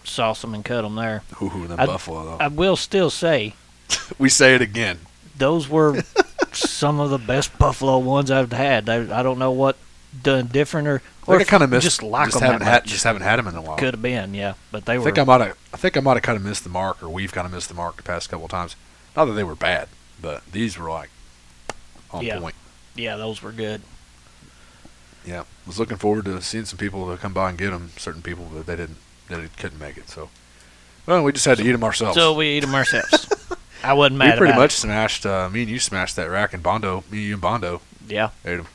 sauce them and cut them there. Ooh, the buffalo though. I will still say we say it again. those were some of the best buffalo ones I've had. I, I don't know what done different or or I kind of missed. just like just them haven't had just haven't had them in a while. Could have been, yeah, but they I were. think I might have. I think I might have kind of missed the mark, or we've kind of missed the mark the past couple of times. Not that they were bad, but these were like on Yeah. point. yeah, those were good. Yeah, was looking forward to seeing some people to come by and get them. Certain people, but they didn't. They couldn't make it. So, well, we just had to eat them ourselves. So we eat them ourselves. I wasn't mad. we pretty much smashed. Uh, me and you smashed that rack, and Bondo, me, you, and Bondo. Yeah, ate them.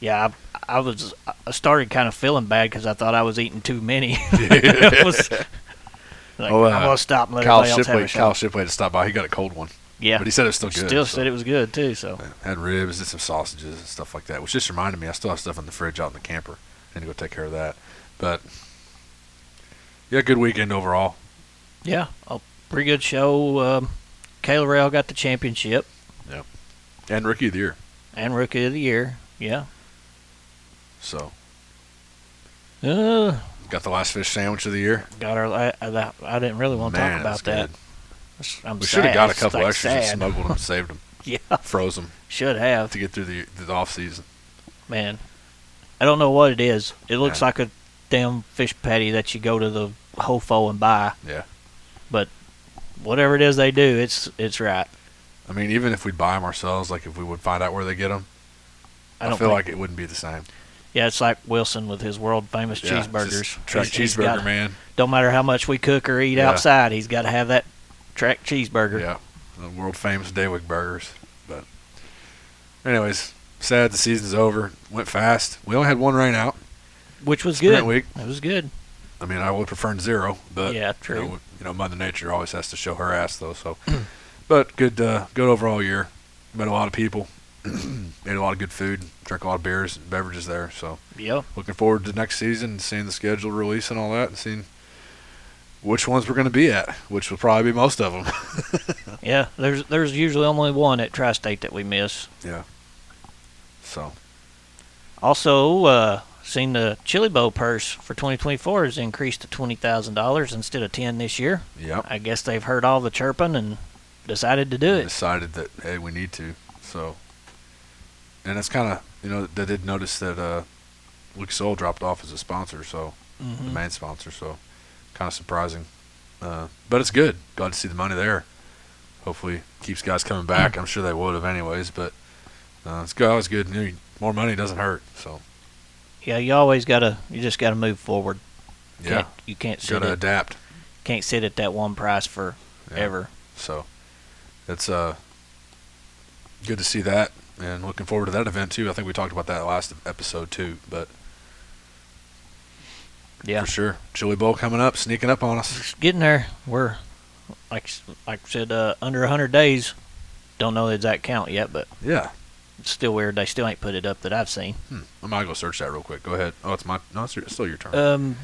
yeah. I, I was. I started kind of feeling bad because I thought I was eating too many. Was like, Oh, uh, I'm gonna stop and let Kyle everybody else have Shipley. Kyle Shipley had to stop by. He got a cold one, yeah, but he said it was still good. still so. said it was good too. So Had ribs, and some sausages and stuff like that, which just reminded me I still have stuff in the fridge out in the camper. I need to go take care of that. But yeah, good weekend overall. yeah, a pretty good show. Um, Kayla Rail got the championship Yeah. And rookie of the year. and rookie of the year. Yeah. So Uh, got the last fish sandwich of the year. got our. I, I, I didn't really want to Man, talk about that. I'm We should have got a couple like, extras and smuggled them, saved them, Yeah, froze them should have. to get through the the off season. Man, I don't know what it is. It looks Yeah. like a damn fish patty that you go to the Hofo and buy. Yeah. But whatever it is they do, it's it's right. I mean, even if we buy them ourselves, like if we would find out where they get them, I I, don't feel like it wouldn't be the same. Yeah, it's like Wilson with his world famous Yeah, cheeseburgers. Track He's- cheeseburger man. Don't matter how much we cook or eat Yeah. outside, he's got to have that track cheeseburger. Yeah, the world famous Daywick burgers. But, anyways, sad the season's over. Went fast. We only had one rain out. Which was Sprint good. week. It was good. I mean, I would prefer zero, but Yeah, You know, you know, Mother Nature always has to show her ass, though. So, but good, uh, good overall year. Met a lot of people. Ate a lot of good food. Drank a lot of beers and beverages there. So, yeah, looking forward to next season and seeing the schedule release and all that, and seeing which ones we're going to be at, which will probably be most of them. Yeah. There's there's usually only one at Tri-State that we miss. Yeah. So, Also, uh, seen the Chili Bowl purse for 2024 has increased to twenty thousand dollars instead of ten this year. yep. I guess they've heard all the chirping and decided to do it. decided that hey we need to so and it's kind of you know they did notice that uh Lucas Oil dropped off as a sponsor so the Mhm. main sponsor so kind of surprising uh but it's good glad to see the money there hopefully keeps guys coming back I'm sure they would have anyways but uh, it's good always good more money doesn't hurt so Yeah, you always gotta you just gotta move forward. yeah Can't, you can't sit gotta at, adapt can't sit at that one price for Yeah. ever. So it's uh good to see that and looking forward to that event too. I think we talked about that last episode too, but Yeah. for sure. Chili Bowl coming up, sneaking up on us. Just getting there. We're like like I said, uh, under hundred days. Don't know the exact count yet, but Yeah. It's still weird. They still ain't put it up that I've seen. Hmm. I might go search that real quick. Go ahead. Oh, it's my no, it's, your, it's still your turn. Um,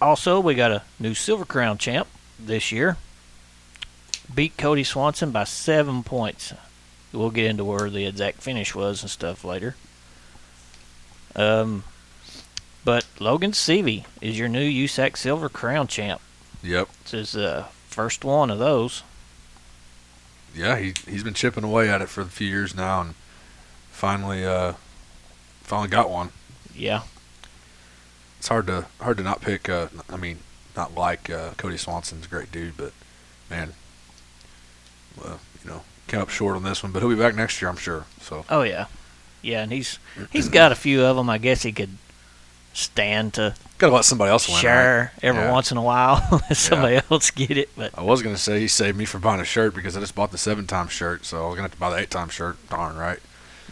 also, we got a new Silver Crown champ this year. Beat Kody Swanson by seven points. We'll get into where the exact finish was and stuff later. Um, but Logan Seavey is your new USAC Silver Crown champ. yep. This is the first one of those. Yeah, he he's been chipping away at it for a few years now, and finally uh finally got one. Yeah, It's hard to hard to not pick. Uh, I mean, not like uh, Kody Swanson's a great dude, but man, well, you know, came up short on this one. But he'll be back next year, I'm sure. So Oh yeah, yeah, and he's he's got a few of them. I guess he could stand to gotta let somebody else win. right? every Yeah. once in a while let somebody else get it. But I was gonna say he saved me from buying a shirt because I just bought the seven time shirt, so I was gonna have to buy the eight time shirt. Darn right.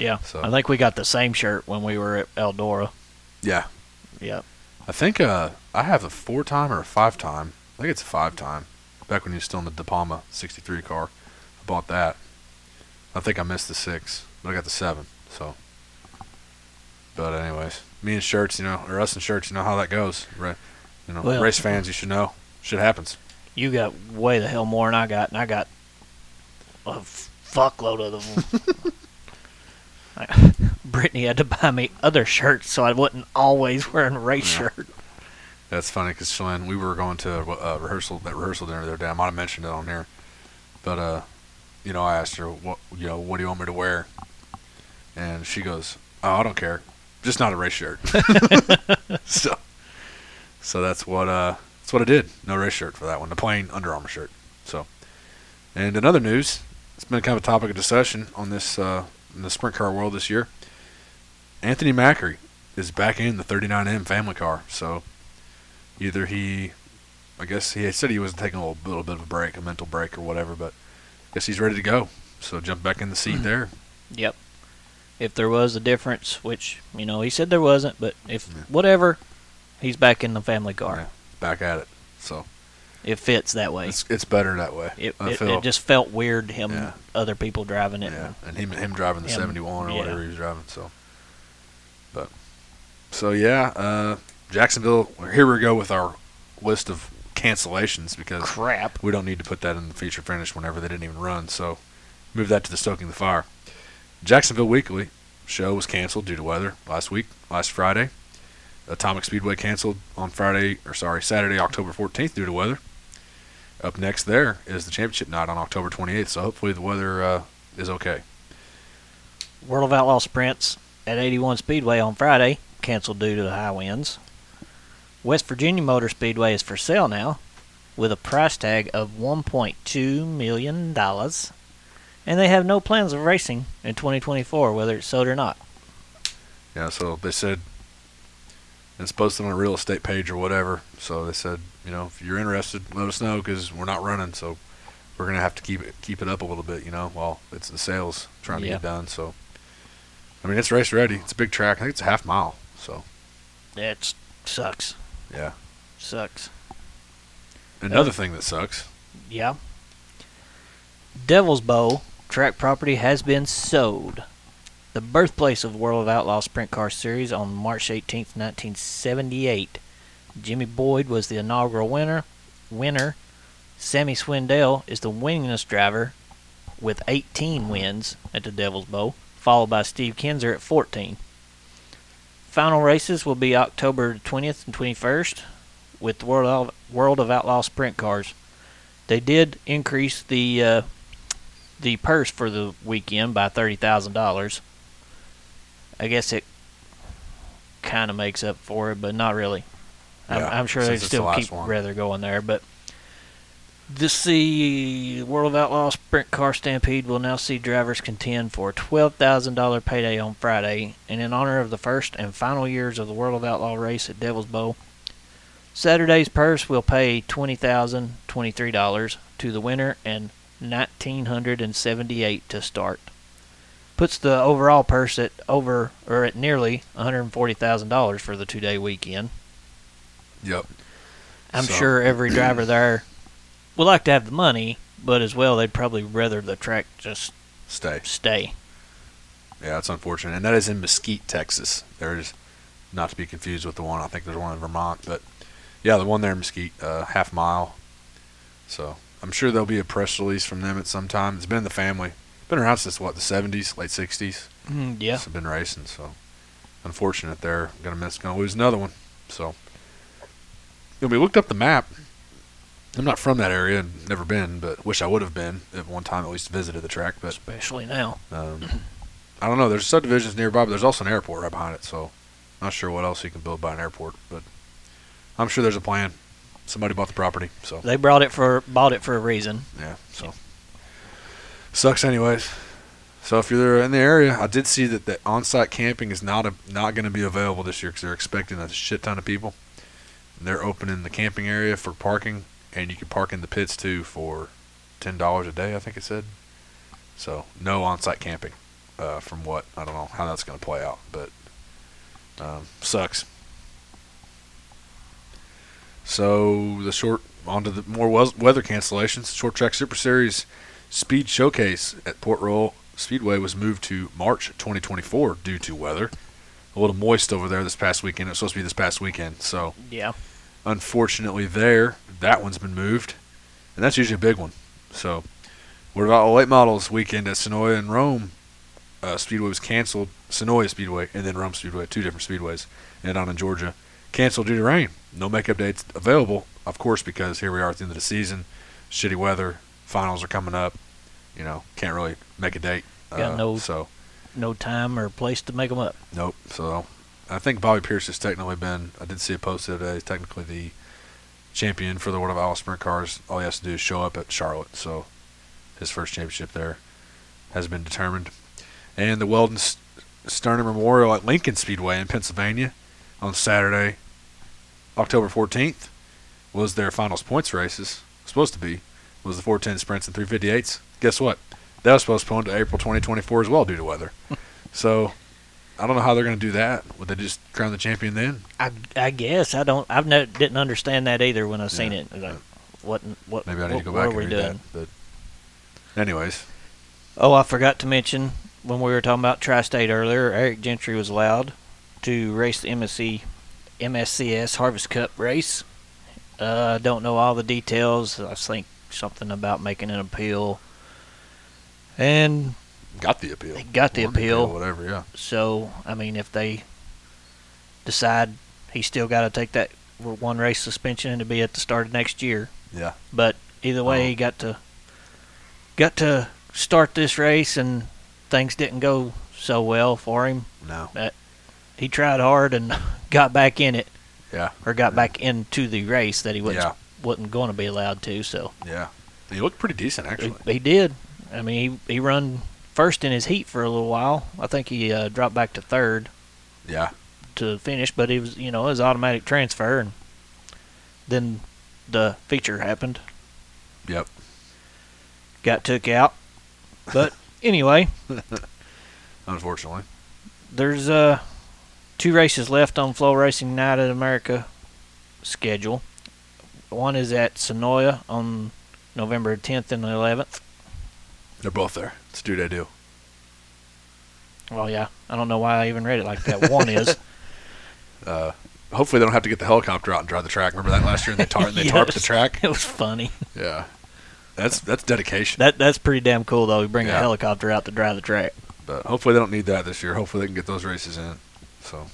Yeah, So- I think we got the same shirt when we were at Eldora. Yeah, Yeah, I think uh, I have a four time or a five time. I think it's a five time. Back when he was still in the De Palma '63 car, I bought that. I think I missed the six, but I got the seven. So, but anyways, me and shirts, you know, or us and shirts, you know how that goes. Right? You know, Well- race fans, you should know. Shit happens. you got way the hell more than I got, and I got a fuckload of them. I, Brittany had to buy me other shirts so I wasn't always wearing a race Yeah. shirt. That's funny because Shalyn, we were going to a uh, rehearsal, that rehearsal dinner the other day. I might have mentioned it on here, but uh, you know, I asked her, what, you know, what do you want me to wear? And she goes, "Oh, I don't care, just not a race shirt." so, so that's what uh, that's what I did. No race shirt for that one. The plain Under Armour shirt. So, and in other news, it's been kind of a topic of discussion on this uh, in the sprint car world this year. Anthony Macri is back in the 39M family car. So either he, I guess he said he was taking a little, little bit of a break, a mental break or whatever, but I guess he's ready to go. So jump back in the seat hmm. there. Yep. If there was a difference, which you know he said there wasn't, but if Yeah. whatever, he's back in the family car. Yeah, back at it. So It fits that way. it's it's better that way. It, I it, it just felt weird him Yeah. other people driving it. yeah, and him him driving the Him, 71 or yeah. whatever he was driving. So, but so yeah, uh, Jacksonville. Here we go with our list of cancellations because Crap. we don't need to put that in the feature finish whenever they didn't even run. So move that to the stoking the fire. Jacksonville Weekly show was canceled due to weather last week, last Friday. Atomic Speedway canceled on Friday, or sorry, Saturday, October 14th due to weather. Up next there is the championship night on October 28th. So hopefully the weather uh, is okay. World of Outlaw sprints at 81 Speedway on Friday canceled due to the high winds. West Virginia Motor Speedway is for sale now with a price tag of $1.2 million. And they have no plans of racing in 2024, whether it's sold or not. Yeah, so they said it's posted on a real estate page or whatever. So they said, you know, if you're interested, let us know because we're not running. So we're gonna have to keep it keep it up a little bit, you know, while it's the sales trying to get done. So I mean, it's race ready. It's a big track. I think it's a half mile. So That sucks. yeah. Sucks. Another thing that sucks. Yeah. Devil's Bowl track property has been sold. The birthplace of the World of Outlaw Sprint Car Series on March 18, 1978. Jimmy Boyd was the inaugural winner. Winner. Sammy Swindell is the winningest driver with 18 wins at the Devil's Bowl, followed by Steve Kinser at 14. Final races will be October 20th and 21st with the World of, World of Outlaw Sprint Cars. They did increase the uh, the purse for the weekend by thirty thousand dollars. I guess it kind of makes up for it, but not really. I'm, Yeah, I'm sure they it's the still keep one. rather going there, but this the World of Outlaw Sprint Car Stampede will now see drivers contend for a twelve thousand dollar payday on Friday, and in honor of the first and final years of the World of Outlaw race at Devil's Bowl. Saturday's purse will pay twenty thousand twenty-three dollars to the winner and nineteen hundred and seventy-eight to start. Puts the overall purse at over or at nearly one hundred forty thousand dollars for the two-day weekend. Yep. I'm So- sure every driver there would like to have the money, but as well they'd probably rather the track just Stay. stay. Yeah, that's unfortunate. And that is in Mesquite, Texas. There's not to be confused with the one. I think there's one in Vermont, but yeah, the one there in Mesquite, uh, half mile. So I'm sure there'll be a press release from them at some time. It's been in the family. Been around since what the 70s, late 60s. Mm, yeah. It's been racing. So unfortunate they're gonna miss, gonna lose another one. So when we looked up the map, I'm not from that area and never been, but wish I would have been at one time at least visited the track. But Especially now. um, I don't know. There's subdivisions nearby, but there's also an airport right behind it. So, not sure what else you can build by an airport, but I'm sure there's a plan. Somebody bought the property, so They brought it for bought it for a reason. yeah. So sucks, anyways. So if you're in the area, I did see that the on-site camping is not a, not going to be available this year because they're expecting a shit ton of people. They're opening the camping area for parking, and you can park in the pits too for ten dollars a day. I think it said. So no on-site camping. Uh, from what I don't know how that's going to play out, but um, sucks. So the short onto the more weather cancellations. Short track Super Series Speed Showcase at Port Royal Speedway was moved to March 2024 due to weather. A little moist over there this past weekend. It was supposed to be this past weekend, so Yeah. Unfortunately there that one's been moved, and that's usually a big one. So what about late models weekend at Senoia and Rome? Uh, Speedway was canceled. Senoia Speedway and then Rome Speedway, two different speedways, and down in Georgia, canceled due to rain. No makeup dates available, of course, because here we are at the end of the season. Shitty weather. Finals are coming up. You know, can't really make a date. Got Uh, no- So, No time or place to make them up. nope. So, I think Bobby Pierce has technically been, I did see a post the other day, he's technically the champion for the World of Iowa Sprint Cars. All he has to do is show up at Charlotte. So, his first championship there has been determined. And the Weldon Sterner Memorial at Lincoln Speedway in Pennsylvania on Saturday, October 14th, was their finals points races. Supposed to be was the 410 sprints and 358s. Guess what? That was postponed to April 2024 as well due to weather. so I don't know how they're going to do that. Would they just crown the champion then? I, I guess I don't. I've no, didn't understand that either when I seen Yeah. it. Like, what? What? Maybe I need what, to go back and read doing? that. But anyways, Oh, I forgot to mention when we were talking about Tri-State earlier. Eric Gentry was allowed to race the MSC, MSCS Harvest Cup race. Uh, I don't know all the details. I think something about making an appeal, and got the appeal. They got the Won appeal. Whatever. Yeah. so I mean, if they decide he's still got to take that one race suspension and to be at the start of next year, Yeah. But either way, Oh. he uh-huh. got to got to start this race, and things didn't go so well for him. No. But He tried hard and got back in it, Yeah. or got back into the race that he wasn't Yeah. wasn't going to be allowed to. So Yeah. He looked pretty decent he, actually. he did. I mean, he he run first in his heat for a little while. I think he uh, dropped back to third Yeah. to finish, but it was you know it was automatic transfer, and then the feature happened. Yep. Got took out, but anyway. Unfortunately. There's uh two races left on FloRacing United America schedule. One is at Senoia on November 10th and 11th. They're both there. Do what they do. Well, yeah, I don't know why I even read it like that. One is Uh, hopefully they don't have to get the helicopter out and drive the track. Remember that last year? And they, tar- they tarped the track. it was funny. Yeah. That's that's dedication. That that's pretty damn cool though. We bring a helicopter out to drive the track. But hopefully they don't need that this year. Hopefully they can get those races in. So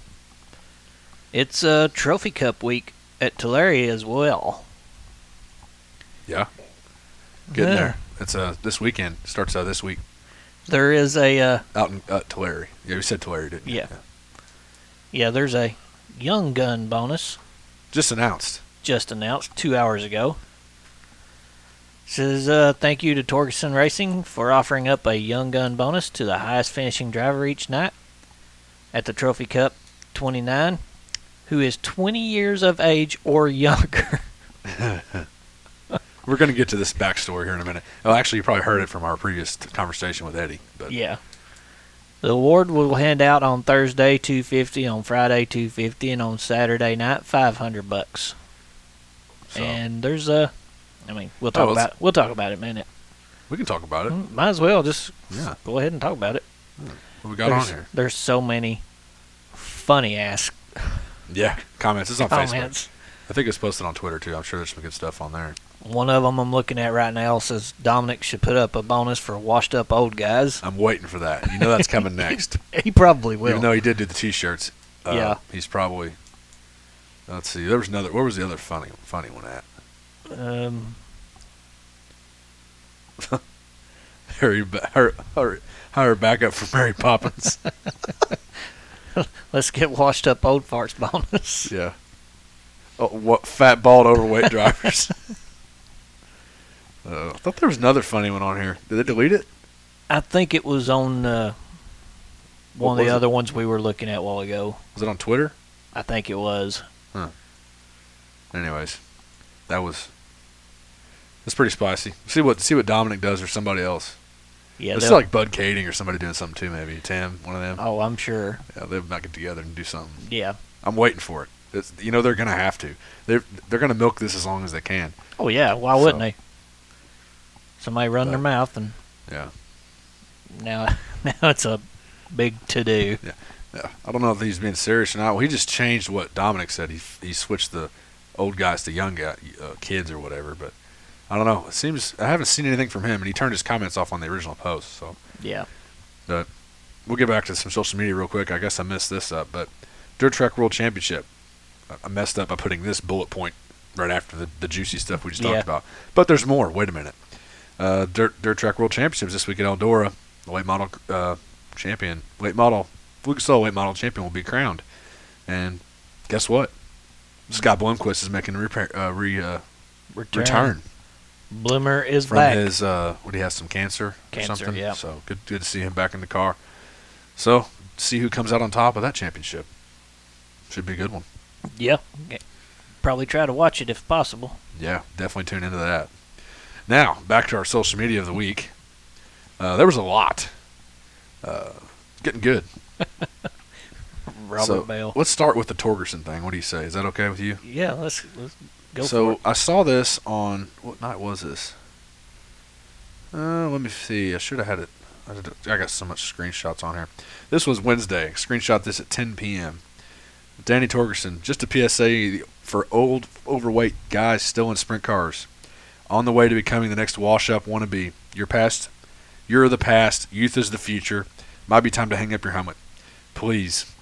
It's uh, Trophy Cup week at Tulare as well. yeah, getting Yeah. there. It's uh this weekend starts uh, this week There is a uh, out in uh, Tulare. Yeah, you said Tulare, didn't you? Yeah. yeah, there's a young gun bonus Just announced. just announced two hours ago. Says uh, thank you to Torgerson Racing for offering up a young gun bonus to the highest finishing driver each night at the Trophy Cup 29, who is 20 years of age or younger. We're going to get to this backstory here in a minute. Well, actually, you probably heard it from our previous conversation with Eddie. But yeah. The award will hand out on Thursday 250, on Friday 250, and on Saturday night 500 bucks. so, And there's a, I mean, we'll talk Oh, about we'll talk about it in a minute. we can talk about it. Mm, Might as well just Yeah. go ahead and talk about it. What we got there's, on here? There's so many funny ass Yeah, comments. It's on Facebook. I think it's posted on Twitter too. I'm sure there's some good stuff on there. One of them I'm looking at right now says Dominic should put up a bonus for washed up old guys. I'm waiting for that. You know that's coming next. He probably will. Even though he did do the T-shirts. Uh, Yeah. He's probably. Let's see. There was another. Where was the other funny funny one at? um, Hurry, ba- hurry, hurry, hire backup for Mary Poppins. let's get washed up old farts bonus. yeah. Oh, what fat, bald, overweight drivers? Uh, I thought there was another funny one on here. Did they delete it? I think it was on uh, What one of the it? other ones we were looking at a while ago. Was it on Twitter? I think it was. Huh. Anyways, that was. That's pretty spicy. See what see what Dominic does or somebody else. Yeah. it's they'll- like Bud Kaeding or somebody doing something too. Maybe Tim, one of them. oh, I'm sure. Yeah, they might get together and do something. Yeah. I'm waiting for it. It's, you know they're gonna have to. They're they're gonna milk this as long as they can. Oh yeah. Why wouldn't they? Somebody run their mouth, and Yeah. now now it's a big to do. Yeah. yeah. I don't know if he's being serious or not. Well, he just changed what Dominic said. He he switched the old guys to young guy, uh, kids or whatever. But I don't know. It seems I haven't seen anything from him, and he turned his comments off on the original post. So Yeah. But we'll get back to some social media real quick. I guess I messed this up, but Dirt Track World Championship I messed up by putting this bullet point right after the, the juicy stuff we just Yeah. talked about. But there's more. Wait a minute. Uh, Dirt Dirt Track World Championships this week at Eldora. The late model uh, champion, late model, Lucas Oil late model champion will be crowned. And guess what? Scott Bloomquist is making a repair, uh, re, uh, Return. return Bloomer is from back. his uh, what he has some cancer, Cancer, or something. yeah. So good, good to see him back in the car. So see who comes out on top of that championship. Should be a good one. yeah. Okay. Probably try to watch it if possible. Yeah, definitely tune into that. Now back to our social media of the week. Uh, there was a lot. Uh, getting good. Robert so Bell. Let's start with the Torgerson thing. What do you say? Is that okay with you? Yeah, let's, let's go so for it. I saw this on what night was this? Uh, let me see. I should have had it. I got so much screenshots on here. This was Wednesday. Screenshot this at 10 p.m. Danny Torgerson, just a PSA for old, overweight guys still in sprint cars, on the way to becoming the next wash-up wannabe. Your past, you're the past. Youth is the future. Might be time to hang up your helmet, please.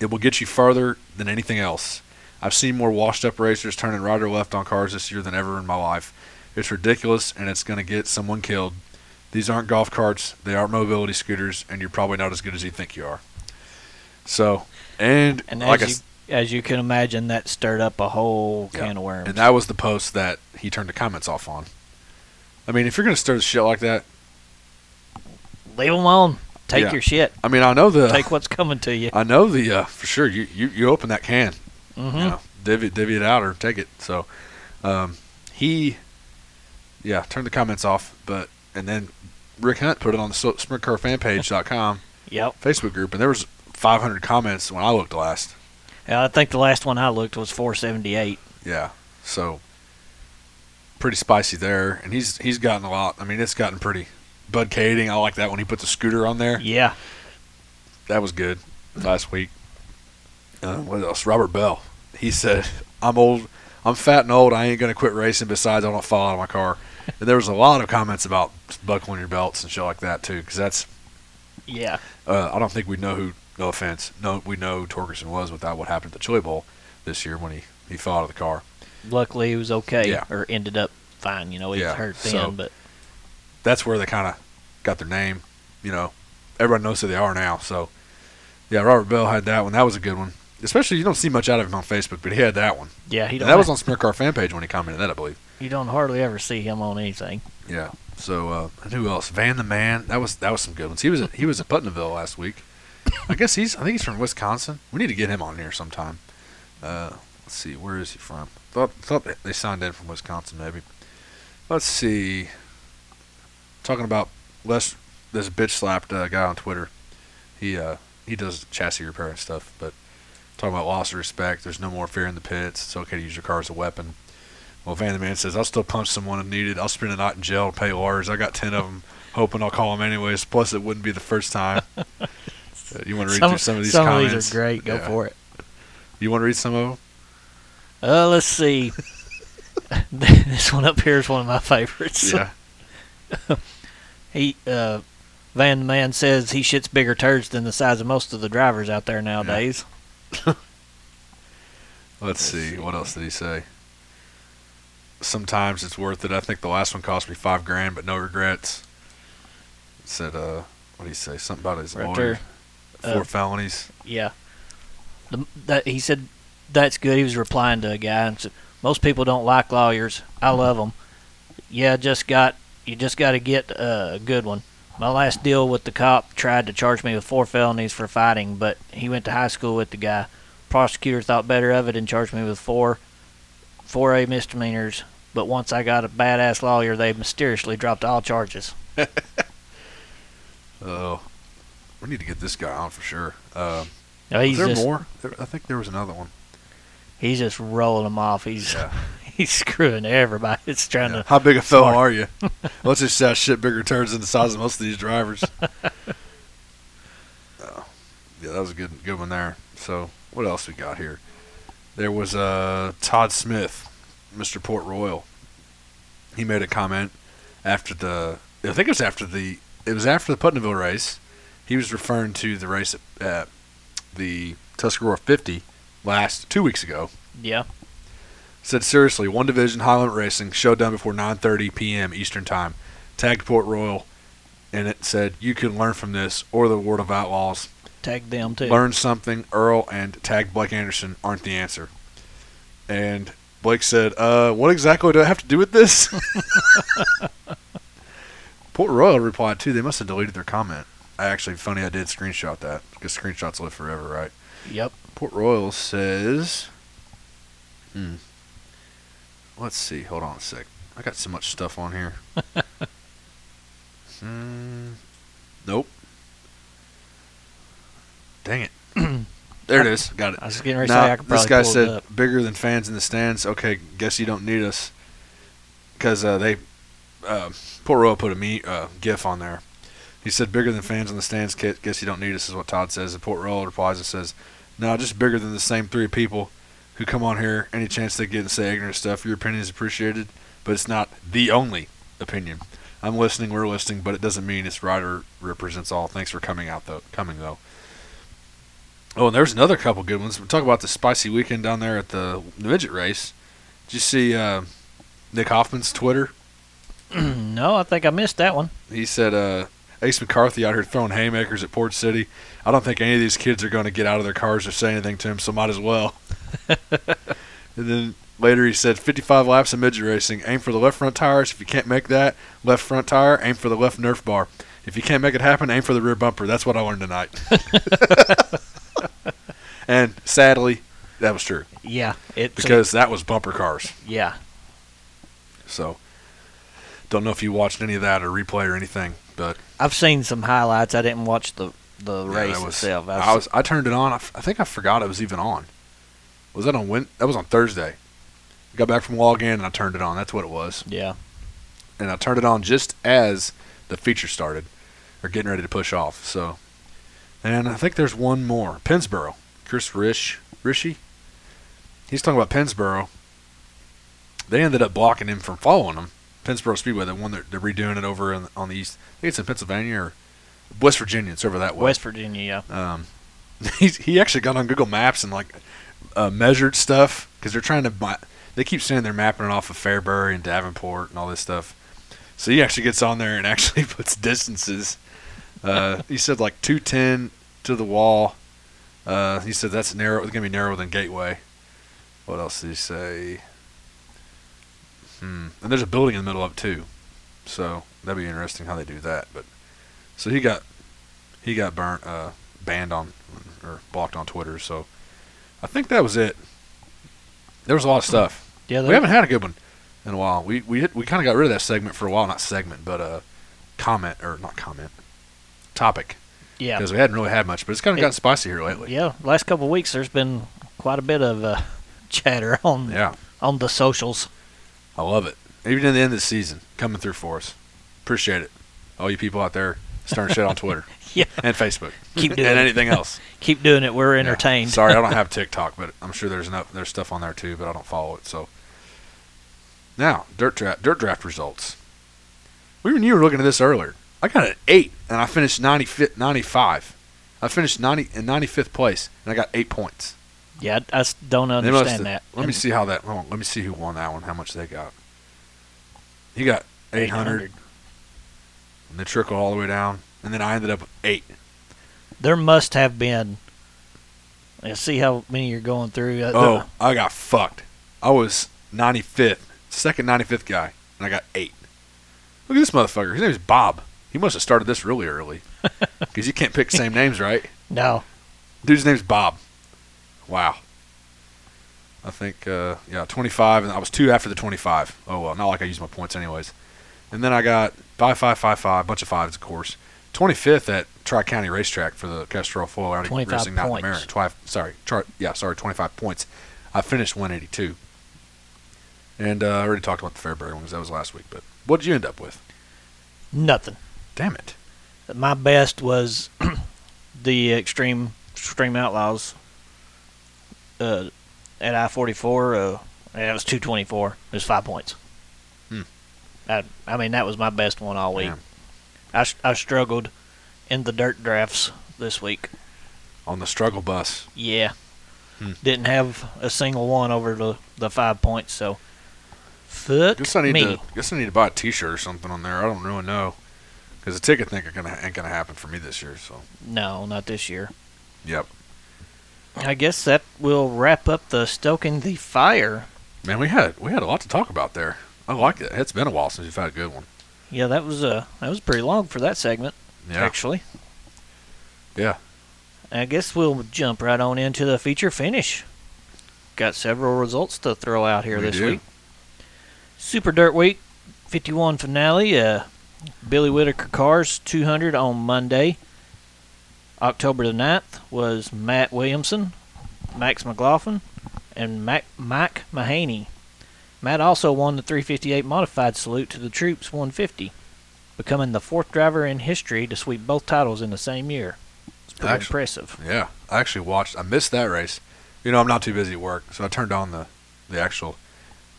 It will get you farther than anything else. I've seen more washed up racers turning right or left on cars this year than ever in my life. It's ridiculous and it's going to get someone killed. These aren't golf carts, they aren't mobility scooters, and you're probably not as good as you think you are. So, and, And like as, you, as you can imagine, that stirred up a whole Yeah. can of worms. and that was the post that he turned the comments off on. I mean, if you're going to stir the shit like that, Leave them alone. Take Yeah. your shit. I mean, I know the, Take what's coming to you. I know the, uh, for sure, you, you, you open that can. mm-hmm. you know, divvy, divvy it out or take it. So um, he, yeah, turned the comments off. But and then Rick Hunt put it on the sprintcarfanpage.com Yep. Facebook group, and there was 500 comments when I looked last. Yeah, I think the last one I looked was 478. Yeah, so pretty spicy there, and he's he's gotten a lot. I mean, it's gotten pretty. Bud Kaeding, I like that when he put the scooter on there. Yeah. That was good last week. Uh, what else? Robert Bell. He said, "I'm old. I'm fat and old. I ain't gonna quit racing. Besides, I don't fall out of my car." And there was a lot of comments about buckling your belts and shit like that too, because that's. Yeah. Uh, I don't think we know who. No offense. No, we know who Torgerson was without what happened at the Chili Bowl this year when he he fell out of the car. Luckily, he was okay. Yeah. Or ended up fine. You know, he Yeah, was hurt then, so- but That's where they kind of got their name. You know, everybody knows who they are now. So, yeah, Robert Bell had that one. That was a good one. Especially you don't see much out of him on Facebook, but he had that one. yeah, he that was on Smear Car fan page when he commented that, I believe. you don't hardly ever see him on anything. Yeah. So uh, and who else? Van the Man. That was that was some good ones. He was at, he was at Putnamville last week. I guess he's I think he's from Wisconsin. We need to get him on here sometime. Uh, let's see, where is he from? Thought thought they- signed in from Wisconsin maybe. Let's see. Talking about Les, this bitch slapped uh, guy on Twitter. He uh he does chassis repair and stuff, but talking about loss of respect. There's no more fear in the pits. It's okay to use your car as a weapon. Well, Van the Man says, I'll still punch someone if needed. I'll spend a night in jail to pay lawyers. I got 10 of them, hoping I'll call them anyways. Plus, it wouldn't be the first time. Uh, you want to read some through some of these some comments? of these are great. Go Yeah. for it. You want to read some of them? Uh, let's see. this one up here is one of my favorites. Yeah. He uh, Van the Man says he shits bigger turds than the size of most of the drivers out there nowadays. Let's see. What else did he say? Sometimes it's worth it. I think the last one cost me five grand, but no regrets. It said, uh, what did he say? Something about his Right lawyer. there. Four Uh, felonies. Yeah. The, that he said that's good. He was replying to a guy and said most people don't like lawyers. I love them. Yeah, just got you just got to get uh, a good one. My last deal with the cop tried to charge me with four felonies for fighting, but he went to high school with the guy. Prosecutor thought better of it and charged me with four four A misdemeanors. But once I got a badass lawyer, they mysteriously dropped all charges. Oh, we need to get this guy on for sure. Uh, he's there just more? There, I think there was another one. he's just rolling them off. He's Yeah. he's screwing everybody. It's trying Yeah. to How big a fellow are you? Let's just say shit bigger turds than the size of most of these drivers. Oh, yeah, that was a good good one there. So what else we got here? There was uh, Todd Smith, Mr. Port Royal. He made a comment after the. I think it was after the. It was after the Putnamville race. He was referring to the race at, the Tuscarora 50 last two weeks ago. Yeah. Said seriously, one division high limit racing show done before 9:30 p.m. Eastern time. Tagged Port Royal, and it said you can learn from this or the World of Outlaws. Tag them too. Learn something. Earl and tag Blake Anderson aren't the answer. And Blake said, "Uh, what exactly do I have to do with this?" Port Royal replied too. They must have deleted their comment. I actually funny I did screenshot that because screenshots live forever, right? Yep. Port Royal says, hmm. Let's see. Hold on a sec. I got so much stuff on here. Hmm. Nope. Dang it. there it is. Got it. I was just getting ready to Now, say I could this guy said bigger than fans in the stands. Okay, guess you don't need us because uh, they uh, Port Royal put a me uh, gif on there. He said bigger than fans in the stands. Kit, guess you don't need us is what Todd says. And Port Royal replies and says, "No, just bigger than the same three people who come on here. Any chance they get and say ignorant stuff. Your opinion is appreciated, but it's not the only opinion. I'm listening. We're listening, but it doesn't mean it's right or represents all. Thanks for coming out though. Coming though." Oh, and there's another couple good ones. We talk about the spicy weekend down there at the midget race. Did you see uh, Nick Hoffman's Twitter? no, I think I missed that one. He said uh, Ace McCarthy out here throwing haymakers at Port City. I don't think any of these kids are going to get out of their cars or say anything to him, so might as well. and then later he said 55 laps of midget racing. Aim for the left front tires. If you can't make that left front tire, aim for the left Nerf bar. If you can't make it happen, aim for the rear bumper. That's what I learned tonight. and sadly, that was true Yeah, it because that was bumper cars. yeah, So, don't know if you watched any of that or replay or anything, but I've seen some highlights. I didn't watch the the yeah, race was, itself. I've I was I turned it on. I, f- I think I forgot it was even on. Was that on Wed? That was on Thursday. I got back from login and I turned it on. That's what it was. yeah, And I turned it on just as the feature started, or getting ready to push off. So, and I think there's one more. Pennsboro. Chris Rish Rishi. He's talking about Pennsboro. They ended up blocking him from following him. Pennsboro Speedway, the one that they're redoing it over in, on the east. I think it's in Pennsylvania or West Virginia. It's over that way. West Virginia. Yeah, Um, he's, he actually got on Google Maps and like uh, measured stuff because they're trying to. buy- They keep saying they're mapping it off of Fairbury and Davenport and all this stuff. So he actually gets on there and actually puts distances. Uh, he said like 210 to the wall. Uh, he said that's narrow. It's gonna be narrower than Gateway. What else did he say? Hmm. And there's a building in the middle of it too, so that'd be interesting how they do that. But so he got he got burnt, uh, banned on or blocked on Twitter. So I think that was it. There was a lot of stuff. yeah. We haven't had a good one in a while. We we hit, we kind of got rid of that segment for a while. Not segment, but uh, comment or not comment, topic yeah, because we hadn't really had much. But it's kind of It- gotten spicy here lately. yeah. Last couple of weeks, there's been quite a bit of uh, chatter on Yeah, on the socials. I love it. Even in the end of the season, coming through for us. Appreciate it. All you people out there starting shit on Twitter Yeah, and Facebook keep doing and it. anything else. Keep doing it. We're Yeah. entertained. Sorry, I don't have TikTok, but I'm sure there's enough there's stuff on there too, but I don't follow it. So now dirt draft dirt draft results. We and you were looking at this earlier. I got an eight, and I finished 95. 95. I finished 90 in 95th place, and I got eight points. Yeah, I don't understand that. Let me see how that. Hold on, let me see who won that one. How much they got? He got 800, and they trickle all the way down, and then I ended up with eight. There must have been. Let's see how many you're going through. Uh, Oh, I got fucked. I was 95th, second 95th guy, and I got eight. Look at this motherfucker. His name's Bob. He must have started this really early. Because you can't pick same names, right? no, Dude's name's Bob. Wow. I think, uh, yeah, 25, and I was two after the 25. Oh, well, not like I used my points anyways. And then I got 5 5 5 5, bunch of fives, of course. 25th at Tri County Racetrack for the Castrol Foil Audi 25 Racing points. American. Twi- sorry, tri- yeah, sorry, 25 points. I finished 182. And uh, I already talked about the Fairbury ones. That was last week. But what did you end up with? nothing. Damn it. My best was the extreme extreme outlaws uh, at I forty four. Uh, it was two twenty four. It was five points. Hmm. I, I mean that was my best one all week. Damn. I, I struggled in the dirt drafts this week. On the struggle bus. Yeah, Hmm. Didn't have a single one over the, the five points, so fuck Guess I need me. to. Guess I need to buy a T-shirt or something on there. I don't really know, because the ticket thing ain't gonna ain't gonna happen for me this year. So No, not this year. yep, I guess that will wrap up the stoking the fire. man, we had we had a lot to talk about there. I like it. It's been a while since we've had a good one. Yeah, that was uh that was pretty long for that segment, Yeah, actually. Yeah. I guess we'll jump right on into the feature finish. Got several results to throw out here We this do. week. Super Dirt Week 51 finale. Uh, Billy Whitaker Cars 200 on Monday. October the 9th was Matt Williamson, Max McLaughlin, and Mac, Mike Mahaney. Matt also won the 358 Modified Salute to the Troops 150, becoming the fourth driver in history to sweep both titles in the same year. It's pretty Actually- impressive. yeah. I actually watched. I missed that race. You know, I'm not too busy at work, so I turned on the the actual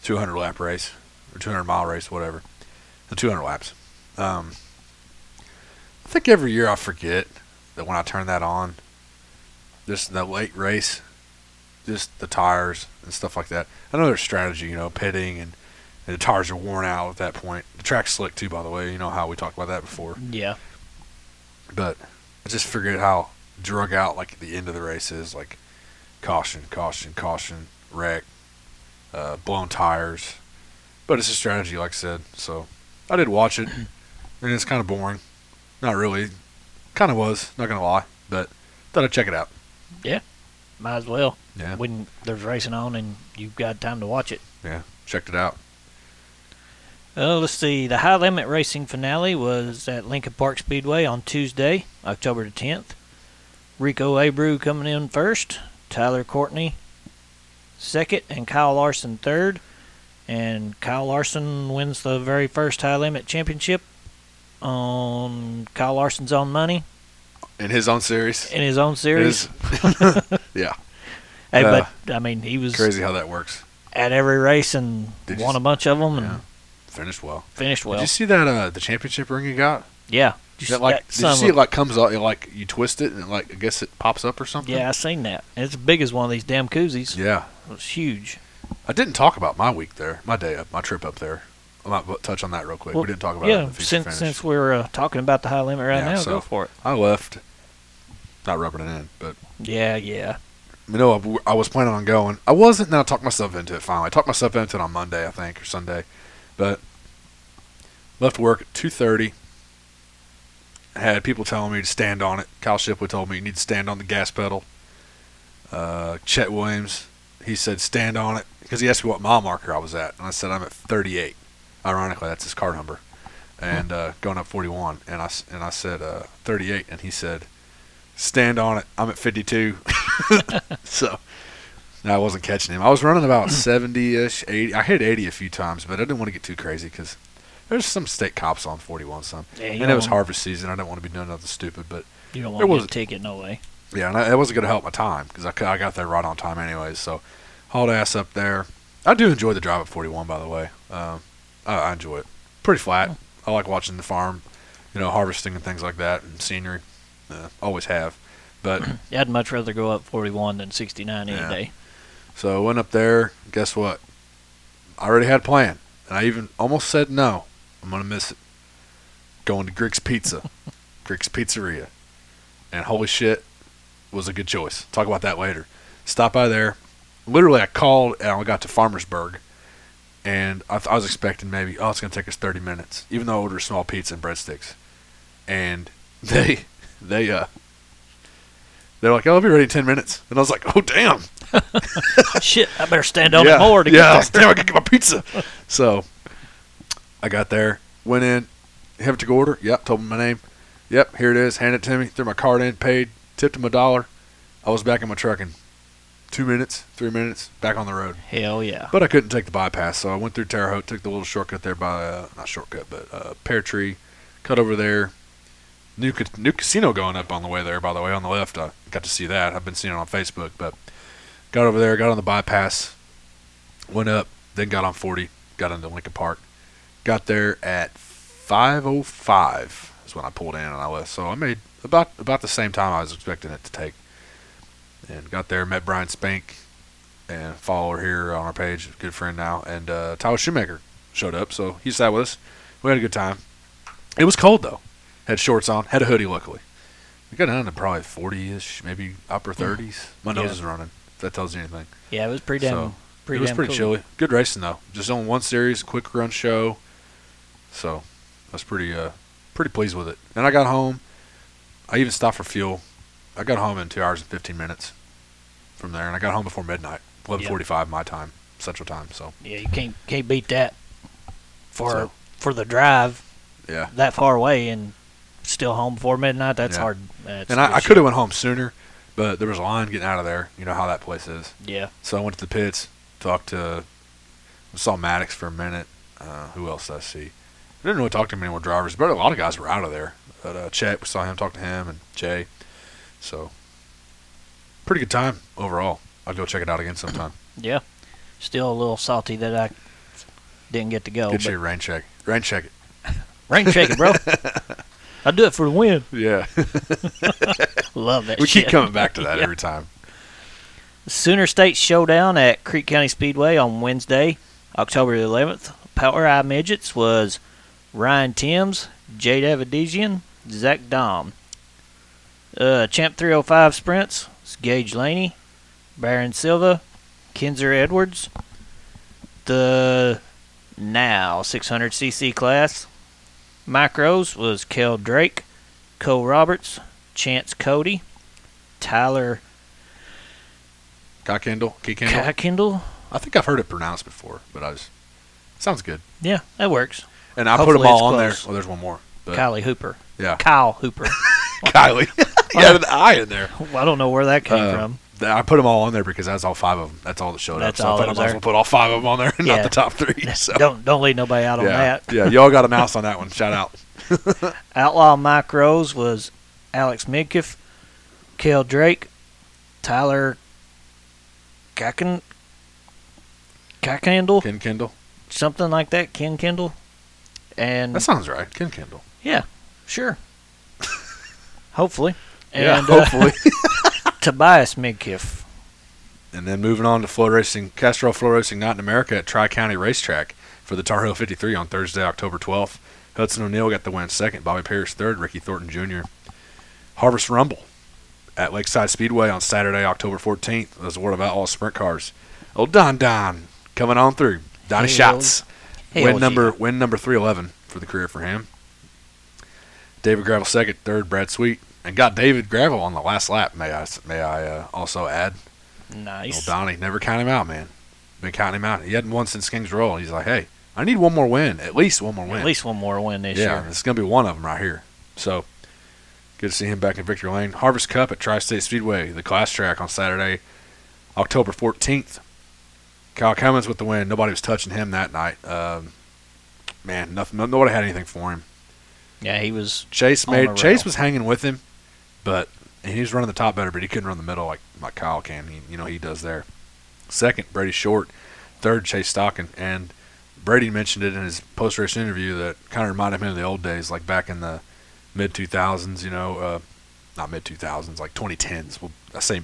200 lap race or 200 mile race, whatever, the 200 laps. Um, I think every year I forget that when I turn that on, just the late race, just the tires and stuff like that. I know there's strategy, you know, pitting and, and the tires are worn out at that point. The track's slick too, by the way. You know how we talked about that before. Yeah. But I just figured how drug out like the end of the race is. Like caution, caution, caution, wreck, uh, blown tires. But it's a strategy, like I said. So I did watch it, and it's kind of boring. Not really. Kind of was. Not gonna lie, but thought I'd check it out. Yeah, might as well. Yeah, When there's racing on and you've got time to watch it. yeah, checked it out. Uh, let's see. The high limit racing finale was at Lincoln Park Speedway on Tuesday, October the 10th. Rico Abreu coming in first, Tyler Courtney second, and Kyle Larson third. And Kyle Larson wins the very first high limit championship on Kyle Larson's own money In his own series, in his own series. His- yeah, Hey, uh, but I mean, he was crazy how that works. at every race and Did you won s- a bunch of them and Yeah. Finished well. finished well. Did you see that uh, the championship ring he got? yeah. Did you That see like that did you see it like comes out like you twist it and like I guess it pops up or something? Yeah, I seen that. And it's as big as one of these damn koozies. Yeah. It's huge. I didn't talk about my week there, my day up, my trip up there. I might touch on that real quick. Well, we didn't talk about it. yeah, in since since we're uh, talking about the high limit right Yeah, now, so- go for it. I left, not rubbing it in, but Yeah, yeah. you know, I, I was planning on going. I wasn't. Now I talked myself into it. Finally, I talked myself into it on Monday, I think, or Sunday. But left work at two thirty. Had people telling me to stand on it. Kyle Shipley told me you need to stand on the gas pedal. Uh, Chet Williams, he said stand on it because he asked me what mile marker I was at, and I said I'm at 38. Ironically, that's his car number, and uh, going up 41. And I s- and I said uh, 38, and he said stand on it. I'm at 52. so no, I wasn't catching him. I was running about 70ish, 80. I hit 80 a few times, but I didn't want to get too crazy because there's some state cops on 41 some. Yeah, And it was harvest season. I didn't want to be doing nothing stupid, but You don't There want to was- get a no way. yeah, and I, it wasn't going to help my time because I, I got there right on time anyways. So hauled ass up there. I do enjoy the drive at 41, by the way. Um, I, I enjoy it. Pretty flat. I like watching the farm, you know, harvesting and things like that, and scenery. Uh, always have. But Yeah, I'd much rather go up 41 than 69 any Yeah. day. So I went up there. Guess what? I already had a plan, and I even almost said no. I'm gonna miss it. Going to Griggs Pizza, Griggs Pizzeria, and holy shit, was a good choice. Talk about that later. Stop by there. Literally, I called and I got to Farmersburg, and I, th- I was expecting maybe oh it's gonna take us 30 minutes, even though I ordered small pizza and breadsticks, and they they uh. They're like, oh, I'll be ready in 10 minutes. And I was like, oh, damn. Shit, I better stand up yeah, more to yeah, get damn, I gotta get my pizza. so I got there, went in, have it to go order. Yep, told them my name. Yep, here it is. hand it to me. Threw my card in, paid, tipped him a dollar. I was back in my truck in two minutes, three minutes, back on the road. Hell yeah. But I couldn't take the bypass, so I went through Terre Haute, took the little shortcut there by uh, not shortcut, but uh, Pear Tree, cut over there. New ca- new casino going up on the way there. By the way, on the left, I got to see that. I've been seeing it on Facebook, but got over there, got on the bypass, went up, then got on 40, got into Lincoln Park, got there at 5:05 is when I pulled in and I left. So I made about about the same time I was expecting it to take. And got there. Met Brian Spank and follower here on our page, good friend now, and uh, Tyler Shoemaker showed up, so he sat with us. We had a good time. It was cold though. Had shorts on, had a hoodie. Luckily, we got down to probably 40ish, maybe upper 30s. My nose Yeah. is running. If that tells you anything. Yeah, it was pretty damn. So, pretty it was pretty cool. chilly. Good racing though. Just on one series, quick run show. So I was pretty uh pretty pleased with it. And I got home. I even stopped for fuel. I got home in two hours and fifteen minutes from there, and I got home before midnight, eleven forty-five my time, Central Time. So Yeah, you can't can't beat that for So- for the drive yeah. that far away and still home before midnight. That's Yeah. hard. That's And I, I could have went home sooner, but there was a line getting out of there. You know how that place is. Yeah, So I went to the pits, talked to, saw Maddox for a minute. Uh, who else did I see? I didn't really talk to many more drivers, but a lot of guys were out of there. But uh, Chet, we saw him, talk to him, and Jay. So, pretty good time overall. I'll go check it out again sometime. yeah. Still a little salty that I didn't get to go. Get but you a rain check. Rain check it. rain shake it, bro. I'll do it for the win. Yeah. Love that. we shit. keep coming back to that Yeah. every time. Sooner State Showdown at Creek County Speedway on Wednesday, October the 11th. POWRi Midgets was Ryan Timms, Jade Avedisian, Zach Daum. Uh, Champ 305 Sprints was Gage Laney, Baron Silva, Kinzer Edwards. The now 600cc class Micros was Kel Drake, Cole Roberts, Chance Cody, Tyler Kendall, Key Kendall. Kindle. I think I've heard it pronounced before, but I was sounds good. Yeah, that works. And I put them all it's on there. Oh, there's one more. But, Kylie Hooper. Yeah, Kyle Hooper. Kylie. you had an I in there. Well, I don't know where that came Uh, from. I put them all on there because that's all five of them. That's all that showed That's up. So all I thought that I was might as well put all five of them on there, and Yeah. not the top three. So Don't don't leave nobody out on yeah, that. yeah, y'all got a mouse on that one. Shout out. Outlaw Micros was Alex Midkiff, Kel Drake, Tyler Kacken, Kackendall, Ken Kendall. something like that. Ken Kendall, and That sounds right. Ken Kendall. Yeah, sure, hopefully, yeah, and uh, hopefully. Tobias Midkiff. and then moving on to FloRacing, Castrol FloRacing Night in America at Tri County Racetrack for the Tar Heel 53 on Thursday, October 12th. Hudson O'Neal got the win second, Bobby Parrish third, Ricky Thornton Jr. Harvest Rumble at Lakeside Speedway on Saturday, October 14th. There's the World of Outlaw Sprint Cars. Old Don Don coming on through. Donnie Hell- Schatz. Hell win yeah. number win number 311 for the career for him. David Gravel second, third Brad Sweet, and got David Gravel on the last lap. May I may I uh, also add? Nice. Donnie never count him out, man. Been counting him out. He hadn't won since Kings Royal. He's like, hey, I need one more win, at least one more win. At least one more win this yeah, year. it's gonna be one of them right here. So good to see him back in victory lane. Harvest Cup at Tri-State Speedway, the class track on Saturday, October 14th. Kyle Cummins with the win. Nobody was touching him that night. Um, man, nothing. Nobody had anything for him. Yeah, he was. Chase made Chase was hanging with him, but and he was running the top better, but he couldn't run the middle like like Kyle can. He, you know he does there. Second, Brady Short. Third, Chase Stockon. And Brady mentioned it in his post race interview that kind of reminded him of the old days, like back in the mid 2000s. You know, uh, not mid 2000s, like 2010s. Well, I say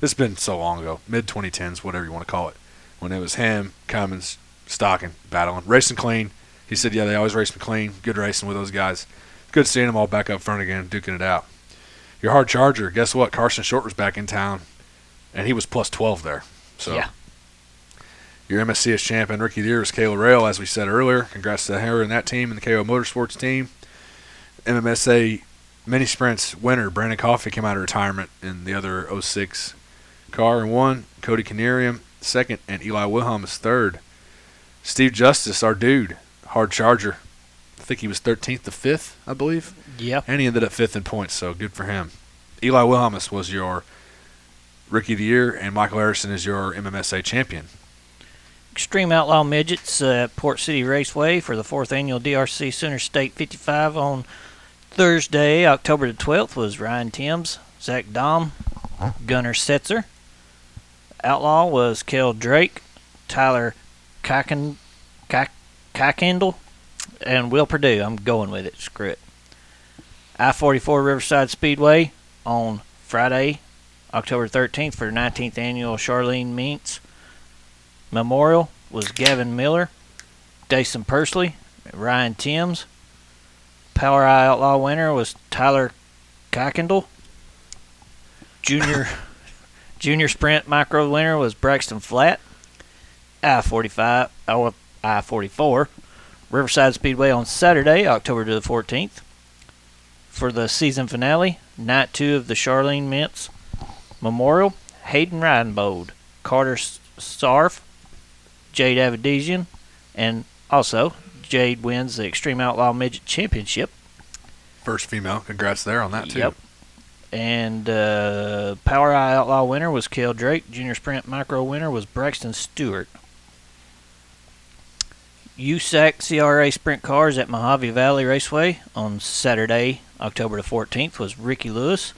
this has been so long ago, mid 2010s, whatever you want to call it. When it was him, Cummins, Stocking, battling, racing clean. He said, yeah, they always race clean. Good racing with those guys. Good seeing them all back up front again, duking it out. Your hard charger, guess what? Carson Short was back in town, and he was plus 12 there. So Yeah. your MSCS champion, Ricky Deere, was Kayla Rail, as we said earlier. Congrats to her and that team and the KO Motorsports team. MMSA mini sprints winner, Brandon Coffey, came out of retirement in the other 06 car and won. Cody Canarium second, and Eli Wilhelm is third. Steve Justice, our dude, hard charger. I think he was 13th to 5th, I believe. Yeah. And he ended up fifth in points, so good for him. Eli Wilhelmus was your rookie of the year, and Michael Harrison is your MMSA champion. Extreme Outlaw Midgets at Port City Raceway for the fourth annual DRC Center State 55 on Thursday, October the 12th, was Ryan Timms, Zach Daum, Gunnar Setzer. Outlaw was Kel Drake, Tyler Kaken, Kak- Kakendall, and Will Purdue. I'm going with it. Screw it. I 44 Riverside Speedway on Friday, October 13th for the 19th annual Charlene Meets Memorial was Gavin Miller, Jason Persley, Ryan Timms. POWRi Outlaw winner was Tyler Kuykendall. Junior Junior Sprint Micro winner was Braxton Flat. I 45, oh, I 44. Riverside Speedway on Saturday, October the 14th. For the season finale, night two of the Charlene Mintz Memorial, Hayden Ridenbold, Carter Sarf, Jade Avedisian, and also Jade wins the Extreme Outlaw Midget Championship. First female. Congrats there on that too. Yep. And uh, POWRi Outlaw winner was Kale Drake. Junior Sprint Micro winner was Braxton Stewart. USAC CRA Sprint Cars at Mohave Valley Raceway on Saturday, October the 14th was Ricky Lewis,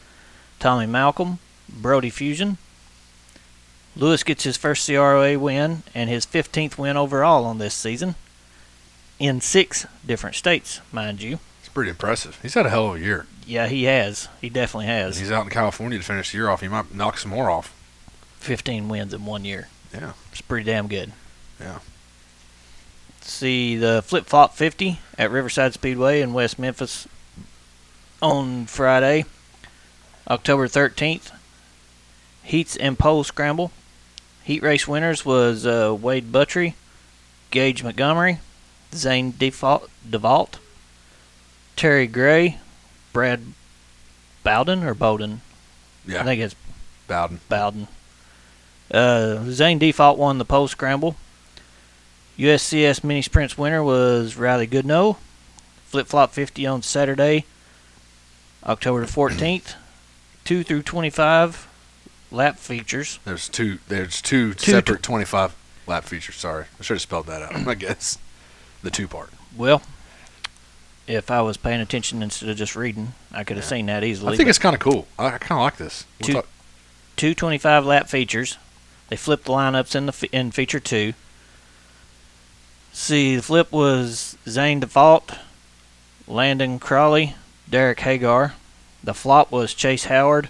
Tommy Malcolm, Brody Fuson. Lewis gets his first CRA win and his 15th win overall on this season in six different states, mind you. It's pretty impressive. He's had a hell of a year. Yeah, he has. He definitely has. He's out in California to finish the year off. He might knock some more off. 15 wins in one year. Yeah. It's pretty damn good. Yeah. See the Flip Flop 50 at Riverside Speedway in West Memphis on Friday, October 13th. Heats and pole scramble. Heat race winners was uh, Wade Buttry, Gage Montgomery, Zane Default, DeVault, Terry Gray, Brad Bowden or Bowden. Yeah. I think it's Bowden. Bowden. Uh, Zane Default won the pole scramble. USCS mini sprints winner was Riley Goodnow. Flip flop 50 on Saturday, October the 14th. 2 through 25 lap features. There's two. There's two, Two separate 25 lap features. Sorry, I should have spelled that out. I guess the two part. Well, if I was paying attention instead of just reading, I could have Yeah. seen that easily. I think it's kind of cool. I, I kind of like this. We'll Two- talk- two 25 lap features. They flipped the lineups in the in feature two. See, the flip was Zane Default, Landon Crawley, Derek Hagar. The flop was Chase Howard,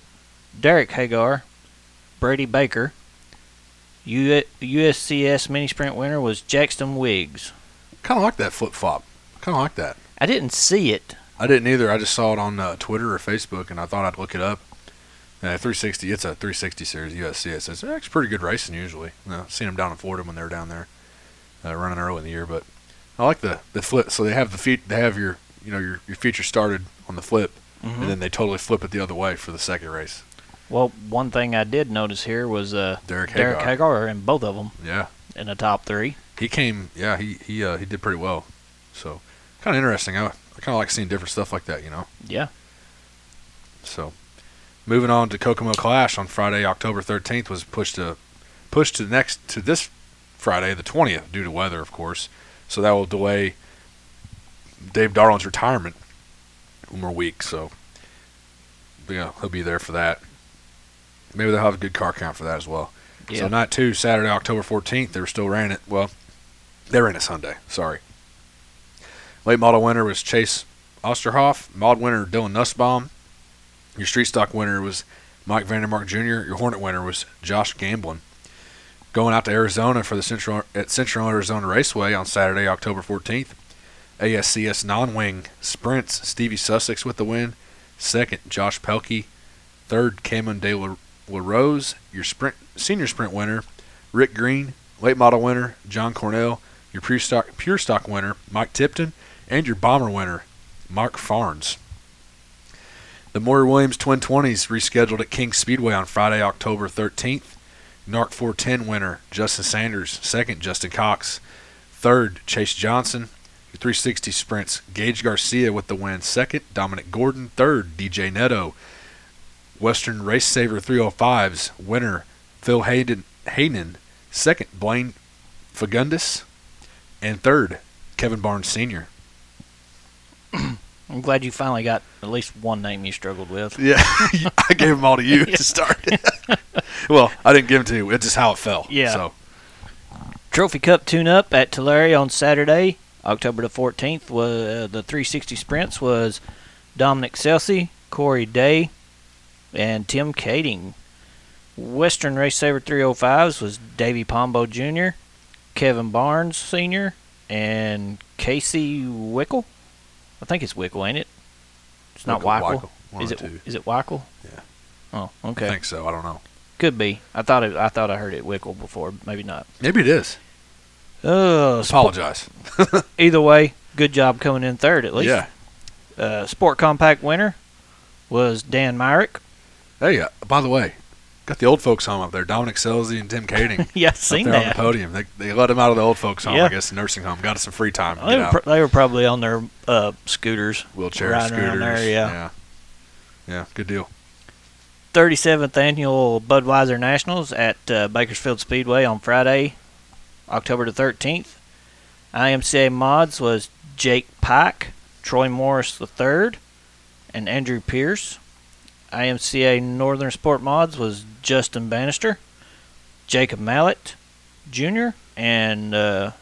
Derek Hagar, Brady Baker. U- USCS mini sprint winner was Jackson Wiggs. kind of like that flip flop. Kind of like that. I didn't see it. I didn't either. I just saw it on uh, Twitter or Facebook, and I thought I'd look it up. Uh, 360. It's a 360 series USCS. It's actually pretty good racing usually. You know, seen them down in Florida when they were down there uh, running early in the year, but I like the the flip. So they have the feet. They have your you know your your feature started on the flip, Mhm. and then they totally flip it the other way for the second race. Well, one thing I did notice here was uh, Derek Hagar. Derek Hagar. Hagar in both of them Yeah, in the top three. he came. Yeah, he he uh, he did pretty well. So kind of interesting. I, I kind of like seeing different stuff like that. You know. Yeah. So, moving on to Kokomo Clash on Friday, October 13th was pushed to pushed to next to this Friday, the 20th, due to weather, of course. So that will delay Dave Darland's retirement one more week. So, yeah, he'll be there for that. Maybe they'll have a good car count for that as well. Yeah. So night two, Saturday, October 14th, they were still ran it. Well, they ran it Sunday. Sorry. Late model winner was Chase Osterhoff. Mod winner Dylan Nussbaum. Your street stock winner was Mike Vandermark Jr. Your Hornet winner was Josh Gamblin. Going out to Arizona for the Central at Central Arizona Raceway on Saturday, October 14th. ASCS non-wing sprints. Stevie Sussex with the win. Second, Josh Pelkey. Third, Cameron De La, La Rose. Your sprint senior sprint winner, Rick Green. Late model winner, John Cornell. Your pure stock pure stock winner, Mike Tipton, and your bomber winner, Mark Farnes. The Moyer Williams Twin 20s rescheduled at King Speedway on Friday, October 13th. NARC 410 winner, Justin Sanders. Second, Justin Cox. Third, Chase Johnson. 360 sprints, Gage Garcia with the win. Second, Dominic Gordon. Third, DJ Netto. Western Race Saver 305's winner, Phil Hayden. Hayden. Second, Blaine Fagundis. And third, Kevin Barnes Sr. I'm glad you finally got at least one name you struggled with. Yeah, I gave them all to you to start. well, I didn't give them to you. It's just how it fell. Yeah. So Trophy Cup tune-up at Tulare on Saturday, October the 14th. Was uh, the 360 sprints was Dominic Scelzi, Corey Day, and Tim Kaeding. Western Race Saver 305s was Davy Pombo Jr., Kevin Barnes Sr., and Casey Wickle. I think it's Wickle, ain't it? It's not Wickle, Wickle. Wickle, one Is it? two. Is it Wickle? Yeah. Oh, okay. I think so. I don't know. Could be. I thought it. I thought I heard it Wickle before. Maybe not. Maybe it is. Oh, Apologize. either way, good job coming in third at least. Yeah. Uh, Sport Compact winner was Dan Myrick. Hey, uh, by the way, got the old folks home up there. Dominic Scelzi and Tim Kaeding. yeah, seen there on the that. podium. They, they let him out of the old folks home, Yeah. I guess, nursing home. Got us some free time to They were, they were probably on their uh, scooters. Wheelchair scooters. there, yeah. yeah. Yeah, good deal. 37th annual Budweiser Nationals at uh, Bakersfield Speedway on Friday, October the 13th. IMCA mods was Jake Pike, Troy Morris III, and Andrew Pierce. IMCA Northern Sport mods was Justin Bannister, Jacob Mallet Jr., and uh,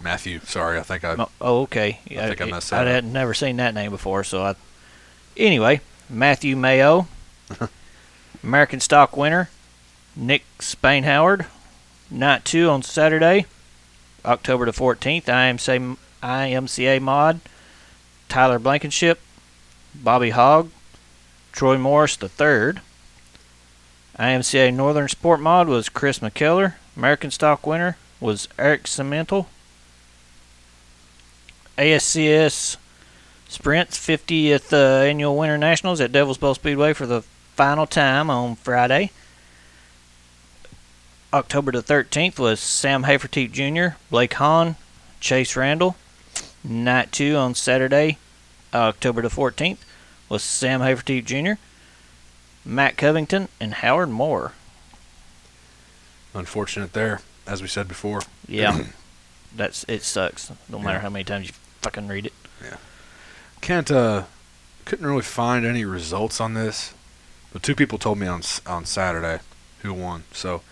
Matthew, sorry, I think I. Oh, okay. I think I messed I that up. had never seen that name before, so I. Anyway, Matthew Mayo, American Stock winner, Nick Spain Howard, night two on Saturday, October the fourteenth. IMCA IMCA mod, Tyler Blankenship, Bobby Hogg, Troy Morris III. IMCA Northern Sport mod was Chris McKellar. American Stock winner was Eric Cemental. ASCS Sprints 50th uh, Annual Winter Nationals at Devil's Bowl Speedway for the final time on Friday. October the 13th was Sam Hafertepe Jr., Blake Hahn, Chase Randall. Night 2 on Saturday, October the 14th, was Sam Hafertepe Jr., Matt Covington, and Howard Moore. Unfortunate there, as we said before. Yeah, that's it sucks. No matter Yeah. how many times you fucking read it. Yeah, can't uh, couldn't really find any results on this, but two people told me on on Saturday who won. So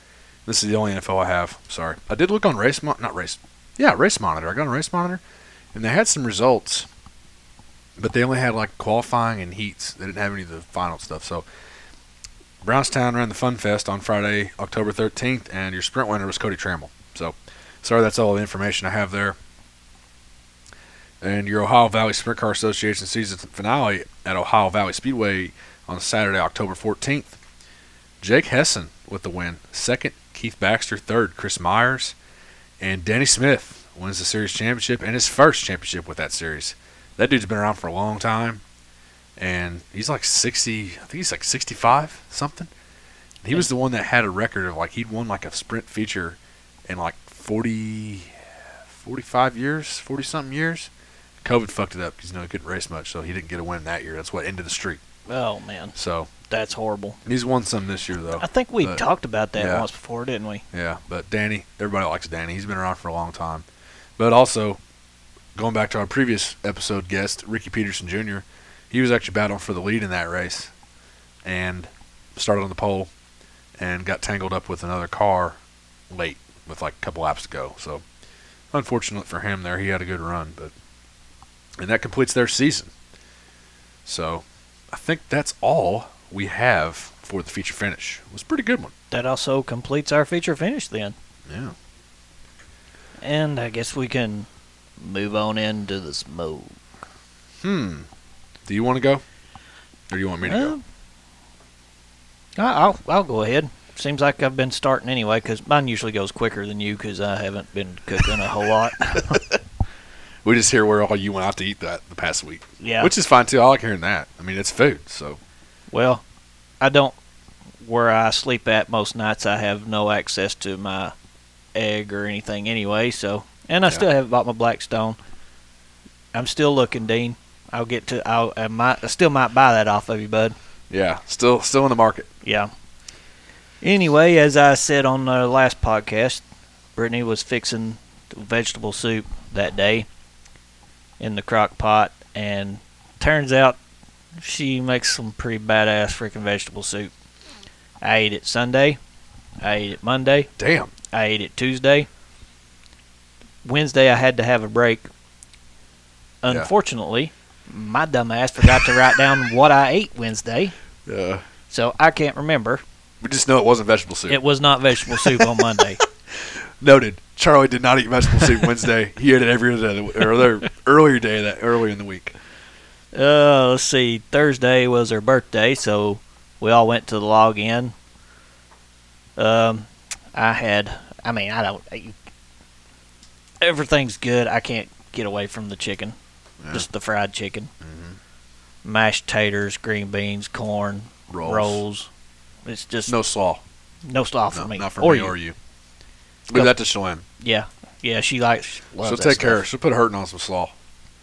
this is the only info I have. Sorry, I did look on race mo- not race, yeah, race monitor. I got on race monitor, and they had some results, but they only had like qualifying and heats. They didn't have any of the final stuff. So Brownstown ran the Fun Fest on Friday, October 13th, and your sprint winner was Cody Trammell. So sorry, that's all the information I have there and your Ohio Valley Sprint Car Association season finale at Ohio Valley Speedway on Saturday, October 14th. Jake Hessen with the win. Second, Keith Baxter. Third, Chris Myers. And Danny Smith wins the series championship and his first championship with that series. That dude's been around for a long time. And he's like 60, I think he's like 65 something. He was the one that had a record of like he'd won like a sprint feature in like 40, 45 years, 40 something years. COVID fucked it up because you know he couldn't race much, so he didn't get a win that year. That's what ended the streak. Oh man, So that's horrible. he's won some this year though. I think we But- talked about that yeah. once before, didn't we? Yeah, but Danny, everybody likes Danny. He's been around for a long time. But also, going back to our previous episode guest, Ricky Peterson Jr., he was actually battling for the lead in that race and started on the pole and got tangled up with another car late with like a couple laps to go. So, unfortunate for him there. He had a good run, but and that completes their season. So, I think that's all we have for the feature finish. It was a pretty good one. That also completes our feature finish then. Yeah. And I guess we can move on into the smoke. Hmm. Do you want to go? Or do you want me to go? Uh, I- I'll I'll go ahead. Seems like I've been starting anyway, because mine usually goes quicker than you, because I haven't been cooking a whole lot. We just hear where all you went out to eat that the past week. yeah. Which is fine too. I like hearing that. I mean, it's food, so well, I don't. Where I sleep at most nights, I have no access to my egg or anything anyway. So, and I Yeah. still haven't bought my Blackstone. I'm still looking, Dean. I'll get to. I'll, I might. I still might buy that off of you, bud. yeah, still still in the market. Yeah. Anyway, as I said on the last podcast, Brittany was fixing vegetable soup that day in the crock pot, and turns out she makes some pretty badass freaking vegetable soup. I ate it Sunday. I ate it Monday. Damn. I ate it Tuesday. Wednesday, I had to have a break. Yeah. Unfortunately, my dumb ass forgot to write down what I ate Wednesday. Yeah. So I can't remember. We just know it wasn't vegetable soup. It was not vegetable soup on Monday. Noted. Charlie did not eat vegetable soup Wednesday. He ate it every other day, or other earlier day that earlier in the week. Uh, let's see. Thursday was her birthday, so we all went to the log in. Um, I had. I mean, I don't. Everything's good. I can't get away from the chicken. Yeah. Just the fried chicken, Mhm. mashed taters, green beans, corn, Rolls. rolls. It's just no, slaw, No slaw. for no, me. not for or me you. or you. Leave that to Shalane. Yeah, yeah. She likes. Loves She'll take care. She'll put hurting on some slaw.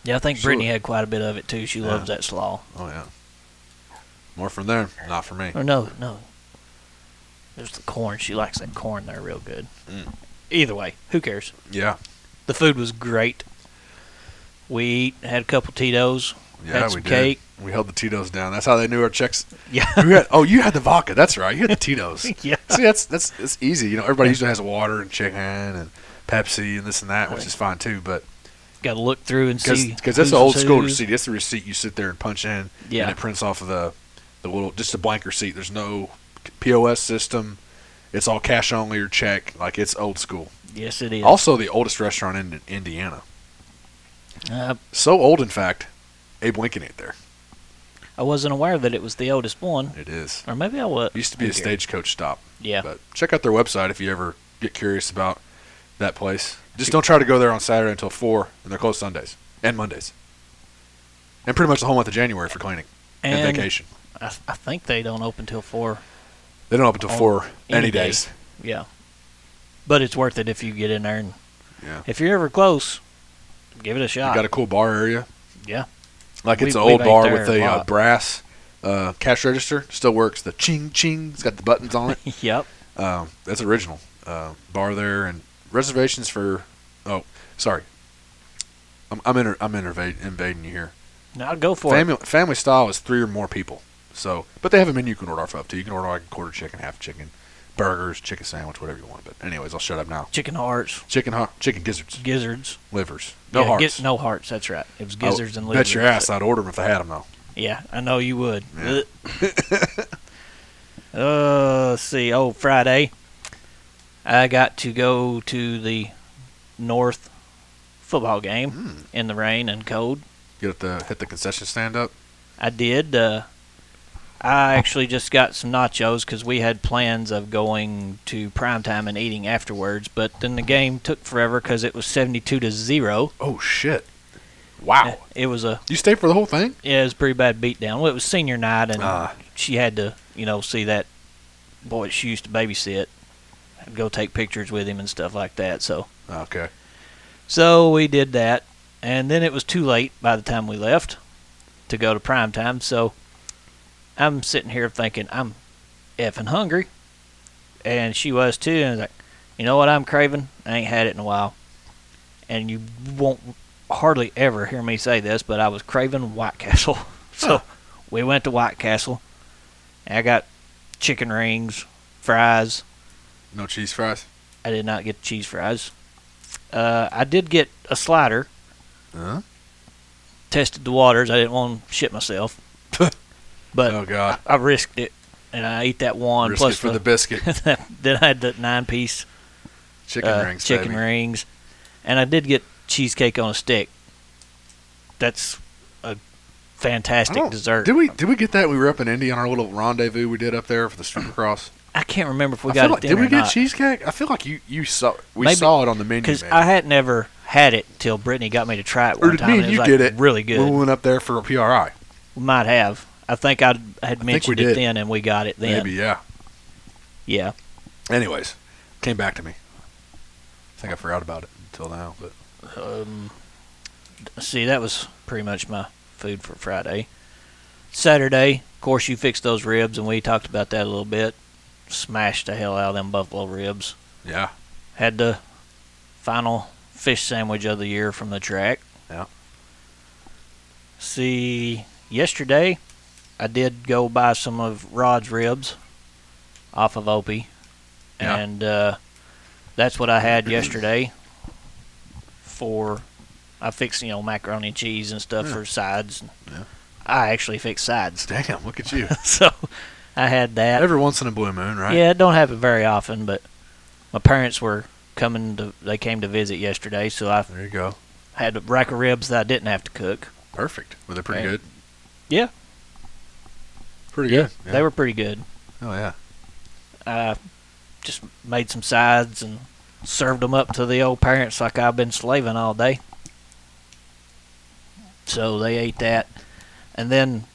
Yeah, I think She'll- Brittany had quite a bit of it too. She Yeah. loves that slaw. Oh yeah. More from there. Not for me. Or no, no. There's the corn. She likes that corn there real good. Mm. Either way, who cares? Yeah. The food was great. We had a couple Tito's, Yeah, had we some did. cake. We held the Tito's down. That's how they knew our checks. Yeah. Had, oh, you had the vodka. That's right. You had the Tito's. yeah. See, that's that's that's easy. You know, everybody usually has water and chicken and Pepsi and this and that, which is fine too. But Got to look through and see. because that's the old school receipt. That's the receipt you sit there and punch in, Yeah. and it prints off of the the little just a blank receipt. There's no POS system. It's all cash only or check. Like it's old school. Yes, it is. Also, the oldest restaurant in Indiana. Uh, So old, in fact, Abe Lincoln ate there. I wasn't aware that it was the oldest one. It is. Or maybe I was. It used to be a stagecoach stop. Yeah. But check out their website if you ever get curious about that place. Just don't try to go there on Saturday until four, and they're closed Sundays and Mondays, and pretty much the whole month of January for cleaning and, And vacation. I, I think they don't open till 4. They don't open until on four any any day. days. Yeah. But it's worth it if you get in there. And Yeah. if you're ever close, give it a You shot. got a cool bar area. Yeah. Like it's We've- an old bar with a uh, brass uh, cash register. Still works. The ching ching. It's got the buttons on it. yep. Um, that's original uh, bar there, and reservations for. Oh, sorry. I'm I'm, inter- I'm interva- invading you here. Now go for it. Family family style is three or more people. So, but they have a menu you can order off of too. You can order like a quarter chicken, half chicken, burgers, chicken sandwich, whatever you want. But anyways, I'll shut up now. Chicken hearts, Chicken heart, chicken gizzards, gizzards. livers, no Yeah, hearts. no hearts. That's right. It was gizzards and livers. Bet your ass I'd order them if I had them though. Yeah, I know you would. Yeah. uh, let's see. Oh, Friday, I got to go to the North football game Hmm. in the rain and cold. You Get to hit the concession stand up. I did. Uh, I actually just got some nachos because we had plans of going to primetime and eating afterwards. But then the game took forever because it was seventy-two to zero. Oh shit! Wow. It was a You stayed for the whole thing? yeah, it was a pretty bad beatdown. Well, it was senior night, and Ah. she had to you know see that boy that she used to babysit, and go take pictures with him and stuff like that. So Okay. so we did that, and then it was too late by the time we left to go to prime time. So I'm sitting here thinking I'm effing hungry, and she was too. And I was like, you know what I'm craving? I ain't had it in a while, and you won't hardly ever hear me say this, but I was craving White Castle. so Huh. we went to White Castle. I got chicken rings, fries. No cheese fries. I did not get cheese fries. Uh, I did get a slider. Huh? Tested the waters. I didn't want to shit myself, but oh god. I risked it, and I ate that one. Risk plus for the biscuit. then I had the nine-piece Chicken uh, rings. chicken baby. rings, and I did get cheesecake on a stick. That's a fantastic dessert. Did we did we get that? We were up in Indy on our little rendezvous we did up there for the Supercross. I can't remember if we I got it like, did we or get not. cheesecake? I feel like you you saw we Maybe- saw it on the menu. Because. I had never had it till Brittany got me to try it or one did time. me and you like it really good. we went up there for a PRI? We might have. I think I had mentioned it did. then, and we got it then. Maybe yeah. Yeah. Anyways, came back to me. I think I forgot about it until now, but Um, see, that was pretty much my food for Friday. Saturday, of course, you fixed those ribs, and we talked about that a little bit. Smashed the hell out of them buffalo ribs. yeah. Had the final fish sandwich of the year from the track. Yeah. See, yesterday, I did go buy some of Rod's ribs off of Opie, Yeah. and uh, that's what I had yesterday. For I fixed you know macaroni and cheese and stuff Yeah. for sides. Yeah. I actually fixed sides. Damn, look at you. so I had that. Every once in a blue moon, right? Yeah, it don't happen very often, but my parents were coming to. They came to visit yesterday, so I There you go. had a rack of ribs that I didn't have to cook. Perfect. Were they pretty And- good? Yeah. Pretty good. Yeah. They were pretty good. Oh yeah. I just made some sides and served them up to the old parents like I've been slaving all day. So they ate that, and then,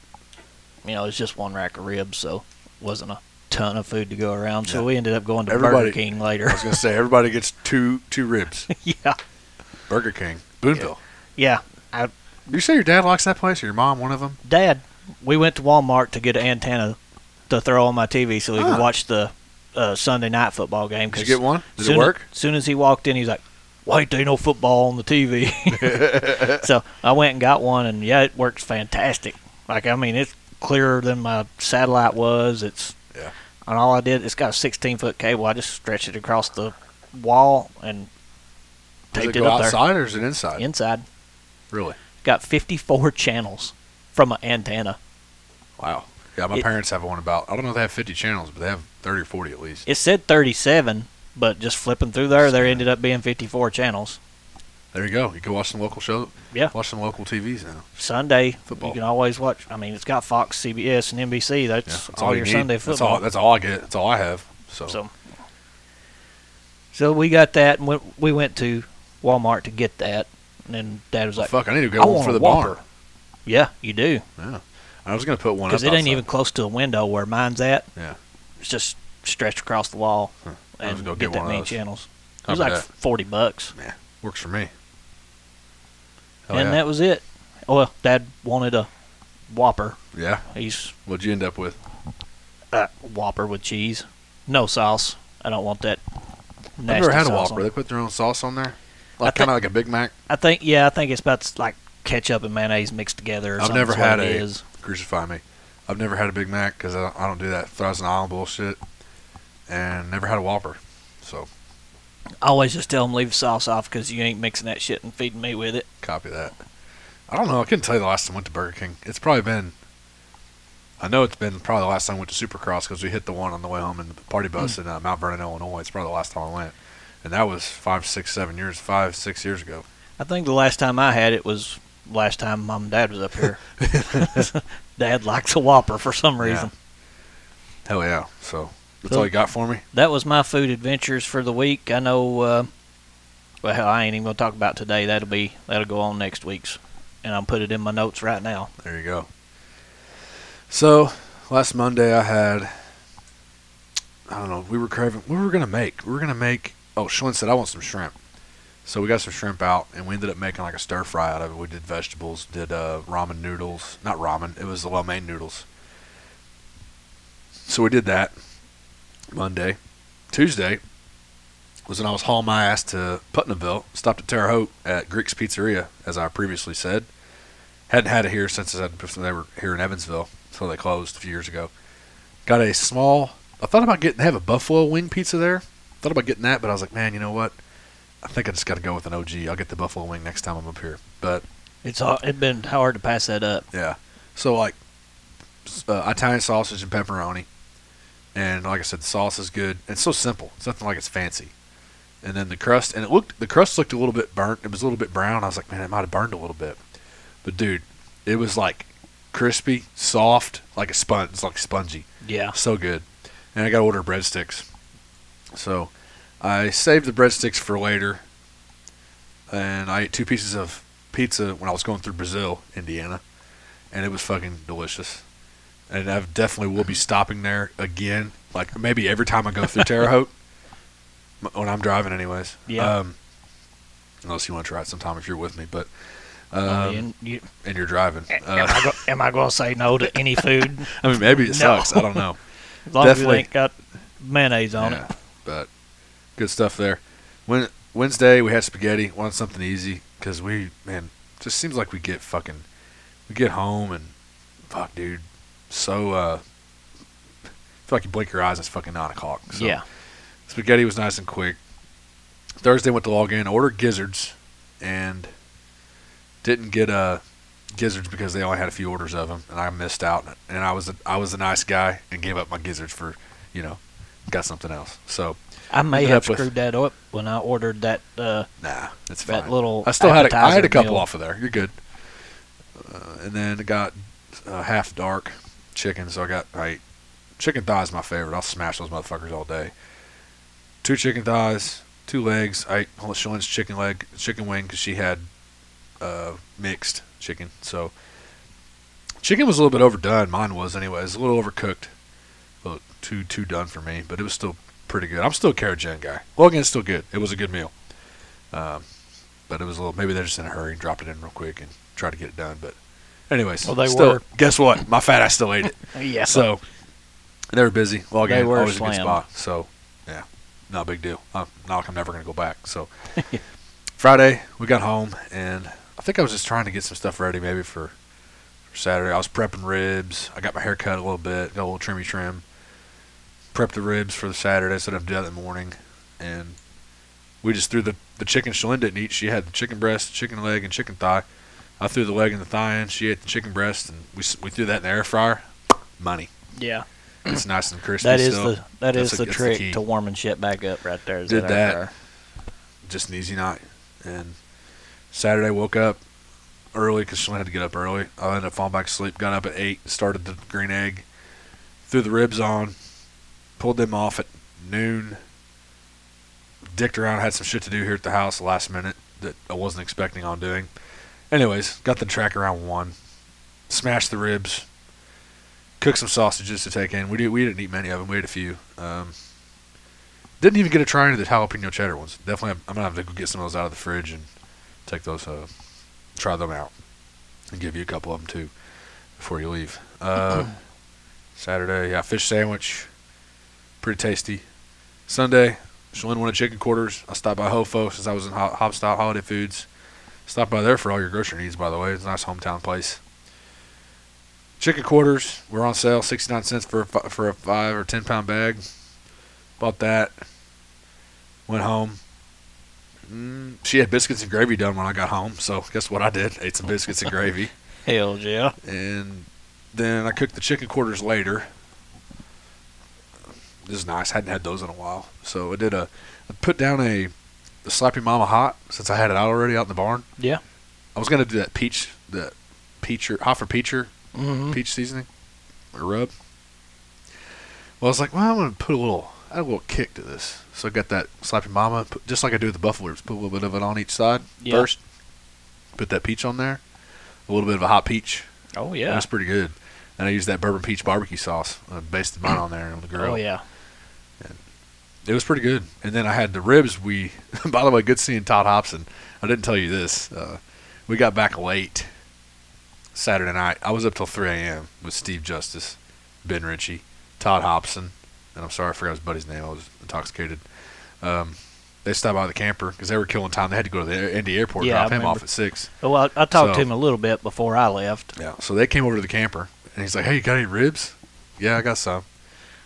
you know, it's just one rack of ribs, so wasn't a ton of food to go around. So Yeah. we ended up going to Everybody- Burger King later. I was gonna say everybody gets two two ribs. yeah, Burger King, Boonville. yeah. Did you say your dad likes that place, or your mom one of them? Dad, we went to Walmart to get an antenna to throw on my TV so we Ah. could watch the uh, Sunday night football game. Did you 'cause get one? Did it soon, work? As soon as he walked in, he's like, "Why ain't there no football on the TV?" so I went and got one, and yeah, it works fantastic. Like I mean, it's clearer than my satellite was. It's Yeah. And all I did, it's got a 16 foot cable. I just stretched it across the wall and Does taped it it, go up outside or is it inside? there. Inside, Really? got 54 channels from an antenna. Wow. Yeah, my It- parents have one about. I don't know if they have 50 channels, but they have 30 or 40 at least. It said 37, but just flipping through there, there ended up being 54 channels. There you go. You can watch some local show. Yeah. Watch some local TVs now. Sunday, Football. you can always watch. I mean, it's got Fox, CBS, and NBC. Yeah, That's all, you your need. Sunday That's football. all. That's all I get. That's all I have. So, so, so we got that, and went, we went to Walmart to get that, and then Dad was like, fuck, I need to get "I one want for a the Whopper." barn. "Yeah, you do, Yeah. I was gonna put one because it ain't even close to a window where mine's at. Yeah. It's just stretched across the wall, Huh. And get get that many channels. It was like that? 40 bucks, Yeah, Works for me. Hell and yeah. that was it. Well, Dad wanted a Whopper. yeah. He's What'd you end up with? uh, Whopper with cheese, no sauce. I don't want that. I've never had a Whopper. They put their own sauce on there, like kind of like a Big Mac. I think yeah, I think it's about like ketchup and mayonnaise mixed together. Or I've never had a- is. Crucify me. I've never had a Big Mac because I, don't- I don't do that Thousand Island bullshit, and never had a Whopper. So I always just tell them leave the sauce off because you ain't mixing that shit and feeding me with it. copy that. I don't know. I couldn't tell you the last time I went to Burger King. It's probably been. I know it's been probably the last time I went to Supercross because we hit the one on the way home in the party bus in uh, Mount Vernon, Illinois. It's probably the last time I went, and that was five, six, seven years, five, six years ago. I think the last time I had it was last time Mom and Dad was up here. Dad likes a Whopper for some Yeah. reason. Hell yeah! So that's So- all you got for me. That was my food adventures for the week. I know. Uh, well, hell, I ain't even gonna talk about today. That'll be that'll go on next week's, and I'll put it in my notes right now. There you go. So last Monday I had I don't know, we were craving what were we gonna make? We were gonna make oh Shlin said I want some shrimp. So we got some shrimp out and we ended up making like a stir fry out of it. We did vegetables, did uh, ramen noodles. Not ramen, it was the lo mein noodles. So we did that Monday. Tuesday was when I was hauling my ass to Putnamville, stopped at Terre Haute at Greek's Pizzeria, as I previously said. Hadn't had it here since they were here in Evansville, so they closed a few years ago. Got a small. I thought about getting have a buffalo wing pizza there. Thought about getting that, but I was like, man, you know what? I think I just got to go with an OG. I'll get the buffalo wing next time I'm up here. But It's it's been hard to pass that up. yeah, so like uh, Italian sausage and pepperoni, and like I said, the sauce is good. It's so simple. It's nothing like it's fancy. And then the crust, and it looked the crust looked a little bit burnt. It was a little bit brown. I was like, man, it might have burned a little bit. But dude, it was like crispy, soft, like a sponge. It's like spongy. Yeah. So good. And I got to order breadsticks. So I saved the breadsticks for later. And I ate two pieces of pizza when I was going through Brazil, Indiana. And it was fucking delicious. And I definitely will be stopping there again. Like maybe every time I go through Terre Haute. When I'm driving, anyways. Yeah. Um, unless you want to try it sometime if you're with me. But. Um, I mean, you, and you're driving. am, Uh, I go, am I going to say no to any food I mean, maybe it No. sucks. I don't know. as long as it Definitely. ain't got mayonnaise on Yeah, it? But good stuff there. When Wednesday we had spaghetti. Wanted something easy because we man just seems like we get fucking we get home and fuck dude so uh feel like you blink your eyes it's fucking nine o'clock. So yeah. spaghetti was nice and quick. Thursday went to Log Inn, ordered gizzards, and didn't get a gizzards because they only had a few orders of them, and I missed out. And I was a, I was a nice guy and gave up my gizzards for, you know, got something else. So I may have up with- screwed that up when I ordered that. Uh, nah, it's That fine. little I still had a, I had a couple meal. off of there. You're good. Uh, and then I got uh, half dark chicken, so I got I ate chicken thighs. My favorite. I'll smash those motherfuckers all day. Two chicken thighs, two legs. I ate Shalene's chicken leg, chicken wing because she had uh, mixed chicken. So chicken was a little bit overdone. Mine was anyways, a little overcooked. A little too too done for me, but it was still pretty good. I'm still a gen guy. Well, again, still good. It was a good meal. Um, but it was a little. Maybe they're just in a hurry and dropped it in real quick and tried to get it done. But anyways, Well, they still, were. Guess what? My fat ass still ate it. yeah. So they were busy. Well, They again, were always a good slammed. spot. So yeah, no big deal. Uh, not like I'm never gonna go back. So Friday we got home and I think I was just trying to get some stuff ready maybe for, for Saturday. I was prepping ribs. I got my hair cut a little bit, got a little trimmy trim. Prepped the ribs for the Saturday, so I didn't have to do that in the morning. And we just threw the the chicken Shalyn didn't eat. She had the chicken breast, chicken leg, and chicken thigh. I threw the leg and the thigh in. She ate the chicken breast, and we we threw that in the air fryer. Money. yeah. It's nice and crispy. That is still. the that That's is the- the that's the trick to warming shit back up right there. Is Did air that. just an easy night. And Saturday woke up early because Shalyn had to get up early. I ended up falling back asleep. Got up at eight. Started the green egg. Threw the ribs on. Pulled them off at noon. Dicked around. Had some shit to do here at the house last minute that I wasn't expecting on doing. Anyways, got the track around one. Smashed the ribs. Cooked some sausages to take in. We did, we didn't eat many of them. We ate a few. Um, didn't even get a try into the jalapeno cheddar ones. Definitely, I'm gonna have to go get some of those out of the fridge and take those, uh, try them out, and give you a couple of them too before you leave. Uh, Saturday, yeah, fish sandwich, pretty tasty. Sunday, Shalyn wanted chicken quarters. I stopped by Hofo since I was in Ho- Haubstadt Holiday Foods. Stop by there for all your grocery needs, by the way. It's a nice hometown place. Chicken quarters were on sale, 69 cents for a, for a 5 or 10 pound bag. Bought that. Went home. Mm, she had biscuits and gravy done when I got home, so guess what I did? Ate some biscuits and gravy. Hell yeah. And then I cooked the chicken quarters later. This is nice. Hadn't had those in a while. So I did a I put down a the Slap Ya Mama hot since I had it out already out in the barn. Yeah. I was gonna do that peach that peacher hot for peacher Mm-hmm. peach seasoning or rub. Well, I was like, well, I'm gonna put a little, add a little kick to this. So I got that Slap Ya Mama, put, just like I do with the buffalo ribs. Put a little bit of it on each side Yeah. first. Put that peach on there, a little bit of a hot peach. Oh yeah. That's pretty good. And I used that bourbon peach barbecue sauce. I basted mine on there on the grill. Oh yeah. It was pretty good. And then I had the ribs. We, by the way, good seeing Todd Hobson. I didn't tell you this. Uh, we got back late Saturday night. I was up till 3 a.m. with Steve Justice, Ben Ritchie, Todd Hobson, and I'm sorry I forgot his buddy's name. I was intoxicated. Um, they stopped by the camper because they were killing time. They had to go to the Indy airport, Yeah, drop him off at six. Well, I, I talked So- to him a little bit before I left. Yeah. So they came over to the camper, and he's like, "Hey, you got any ribs?" Yeah, I got some.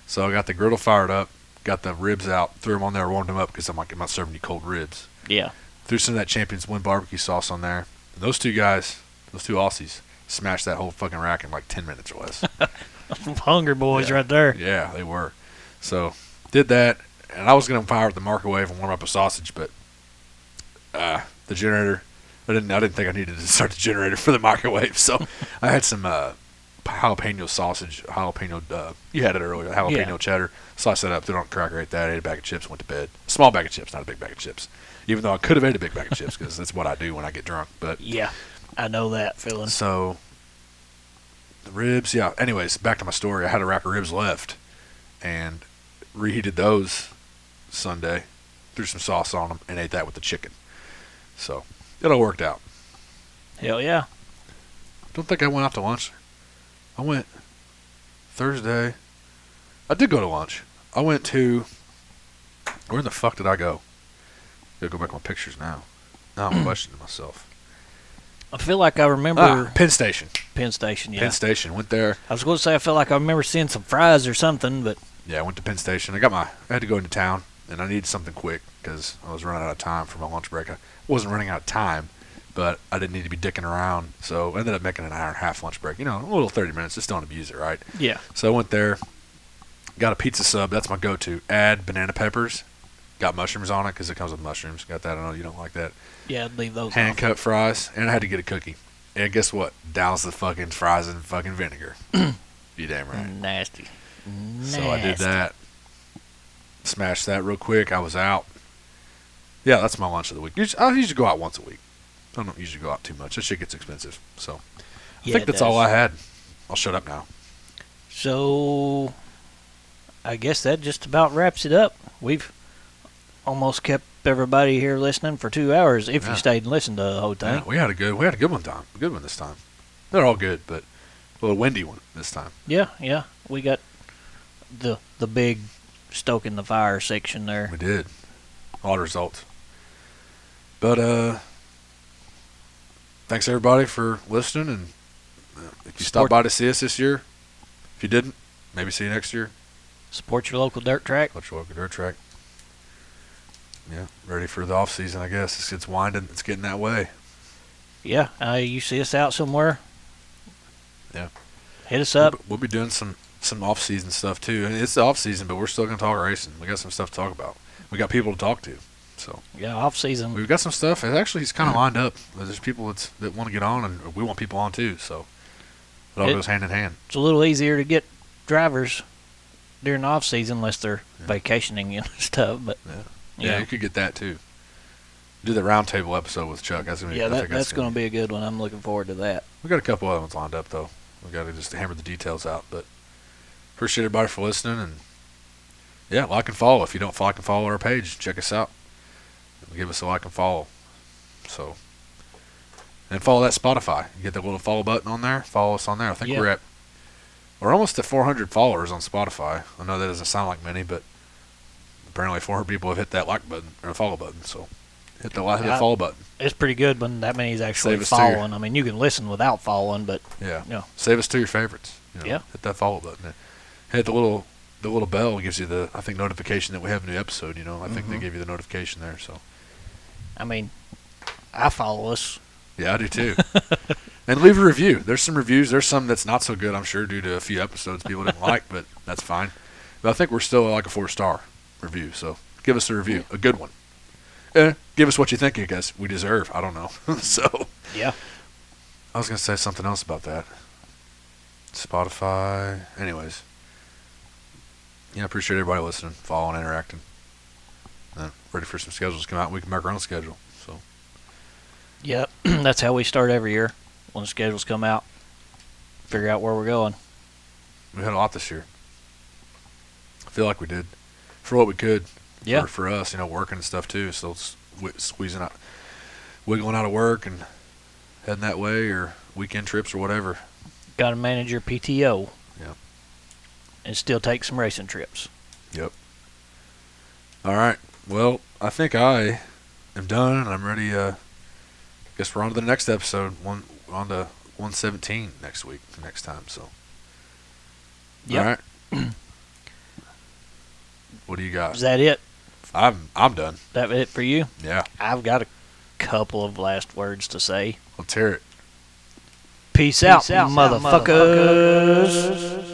So I got the griddle fired up, got the ribs out, threw them on there, warmed them up because I'm like, I'm not serving you cold ribs. Yeah. Threw some of that Champions One barbecue sauce on there. And those two guys, those two Aussies, smashed that whole fucking rack in like ten minutes or less. Hungry boys Yeah. right there. yeah, they were. So did that, and I was gonna fire up the microwave and warm up a sausage, but uh, the generator. I didn't. I didn't think I needed to start the generator for the microwave, so I had some uh, jalapeno sausage, jalapeno. Uh, you had it earlier, jalapeno Yeah. cheddar. Sliced that up, threw it on a cracker, ate that, ate a bag of chips, went to bed. Small bag of chips, not a big bag of chips. Even though I could have ate a big bag of chips because that's what I do when I get drunk. But Yeah. I know that feeling. so the ribs, yeah. Anyways, back to my story. I had a rack of ribs left, and reheated those Sunday, threw some sauce on them, and ate that with the chicken. So it all worked out. Hell yeah. Don't think I went out to lunch. I went Thursday. I did go to lunch. I went to. Where in the fuck did I go? I Gotta go back to my pictures now. Now I'm questioning myself. I feel like I remember Ah, Penn Station. Penn Station. Yeah. Penn Station. Went there. I was going to say I feel like I remember seeing some fries or something, but Yeah, I went to Penn Station. I got my. I had to go into town, and I needed something quick because I was running out of time for my lunch break. I wasn't running out of time. But I didn't need to be dicking around, so I ended up making an hour and a half lunch break. You know, a little thirty minutes. Just don't abuse it, right? Yeah. So I went there, got a pizza sub. That's my go-to. Add banana peppers. Got mushrooms on it because it comes with mushrooms. Got that. I know you don't like that. Yeah, I'd leave those Hand cut fries, and I had to get a cookie. And guess what? Douse the fucking fries in fucking vinegar. Mm, you damn right. Nasty. So I did that. Smashed that real quick. I was out. Yeah, that's my lunch of the week. I usually go out once a week. I don't usually go out too much. That shit gets expensive. So I Yeah, think it that's all. I had. I'll shut up now. So, I guess that just about wraps it up. We've almost kept everybody here listening for two hours. If Yeah. you stayed and listened to the whole thing. Yeah, we had a good we had a good one time. A good one this time. They're all good, but a little windy one this time. Yeah, yeah. We got the the big stoking the fire section there. We did. The results. But uh thanks everybody for listening and uh, if you Support- stopped by to see us this year, if you didn't, maybe see you next year. Support your local dirt track. Let's walk a dirt track. Yeah, ready for the off season, I guess. It's, it's winding. It's getting that way. Yeah, uh, you see us out somewhere. Yeah. Hit us up. We'll, be- we'll be doing some some off season stuff too. And it's the off season, but we're still gonna talk racing. We got some stuff to talk about. We got people to talk to. So Yeah, off season. we've got some stuff. It actually it's kind of lined up. There's people that's, that want to get on, and we want people on too. So it all It- goes hand in hand. It's a little easier to get drivers during the off season unless they're Yeah. vacationing and stuff. But Yeah. yeah, Yeah, you could get that too. Do the roundtable episode with Chuck. That's gonna be. yeah, that, that's going to be a good one. I'm looking forward to that. We got a couple other ones lined up though. We got to just hammer the details out. But appreciate everybody for listening and yeah, like and follow. If you don't like and follow our page, check us out. Give us a like and follow. So and follow that Spotify. You get that little follow button on there. Follow us on there. I think Yeah. we're at we're almost at 400 followers on Spotify. I know that doesn't sound like many, but apparently 400 people have hit that like button or follow button. So hit the like, hit the follow button. It's pretty good when that many is actually us your- following. I mean, you can listen without following, but Yeah. Yeah. Save us to your favorites. You know, Yeah. Hit that follow button. Hit the little the little bell gives you the I think notification that we have a new episode. You know, I think they Mhm. give you the notification there. So I mean, I follow us. yeah, I do too. and leave a review. There's some reviews. There's some that's not so good. I'm sure due to a few episodes people didn't like, but that's fine. But I think we're still like a four star review. So give us a review, a good one. Eh, give us what you think, I guess we deserve. I don't know. so Yeah. I was gonna say something else about that. Spotify. Anyways. Yeah, I appreciate everybody listening, following, interacting. Ready for some schedules to come out. And We can make our own schedule. So Yep. That's how we start every year when the schedules come out. Figure out where we're going. we had a lot this year. I feel like we did for what we could. Yeah. For, for us, you know, working and stuff too. So it's squeezing out, wiggling out of work and heading that way, or weekend trips or whatever. Got to manage your PTO. Yep. And still take some racing trips. Yep. All right. Well, I think I am done, and I'm ready. Uh, guess we're on to the next episode. One on to 117 next week, next time. So. Yep. All right. what do you got? Is that it? I'm I'm done. That it for you? Yeah. I've got a couple of last words to say. Let's hear it. Peace, out, out, motherfuckers.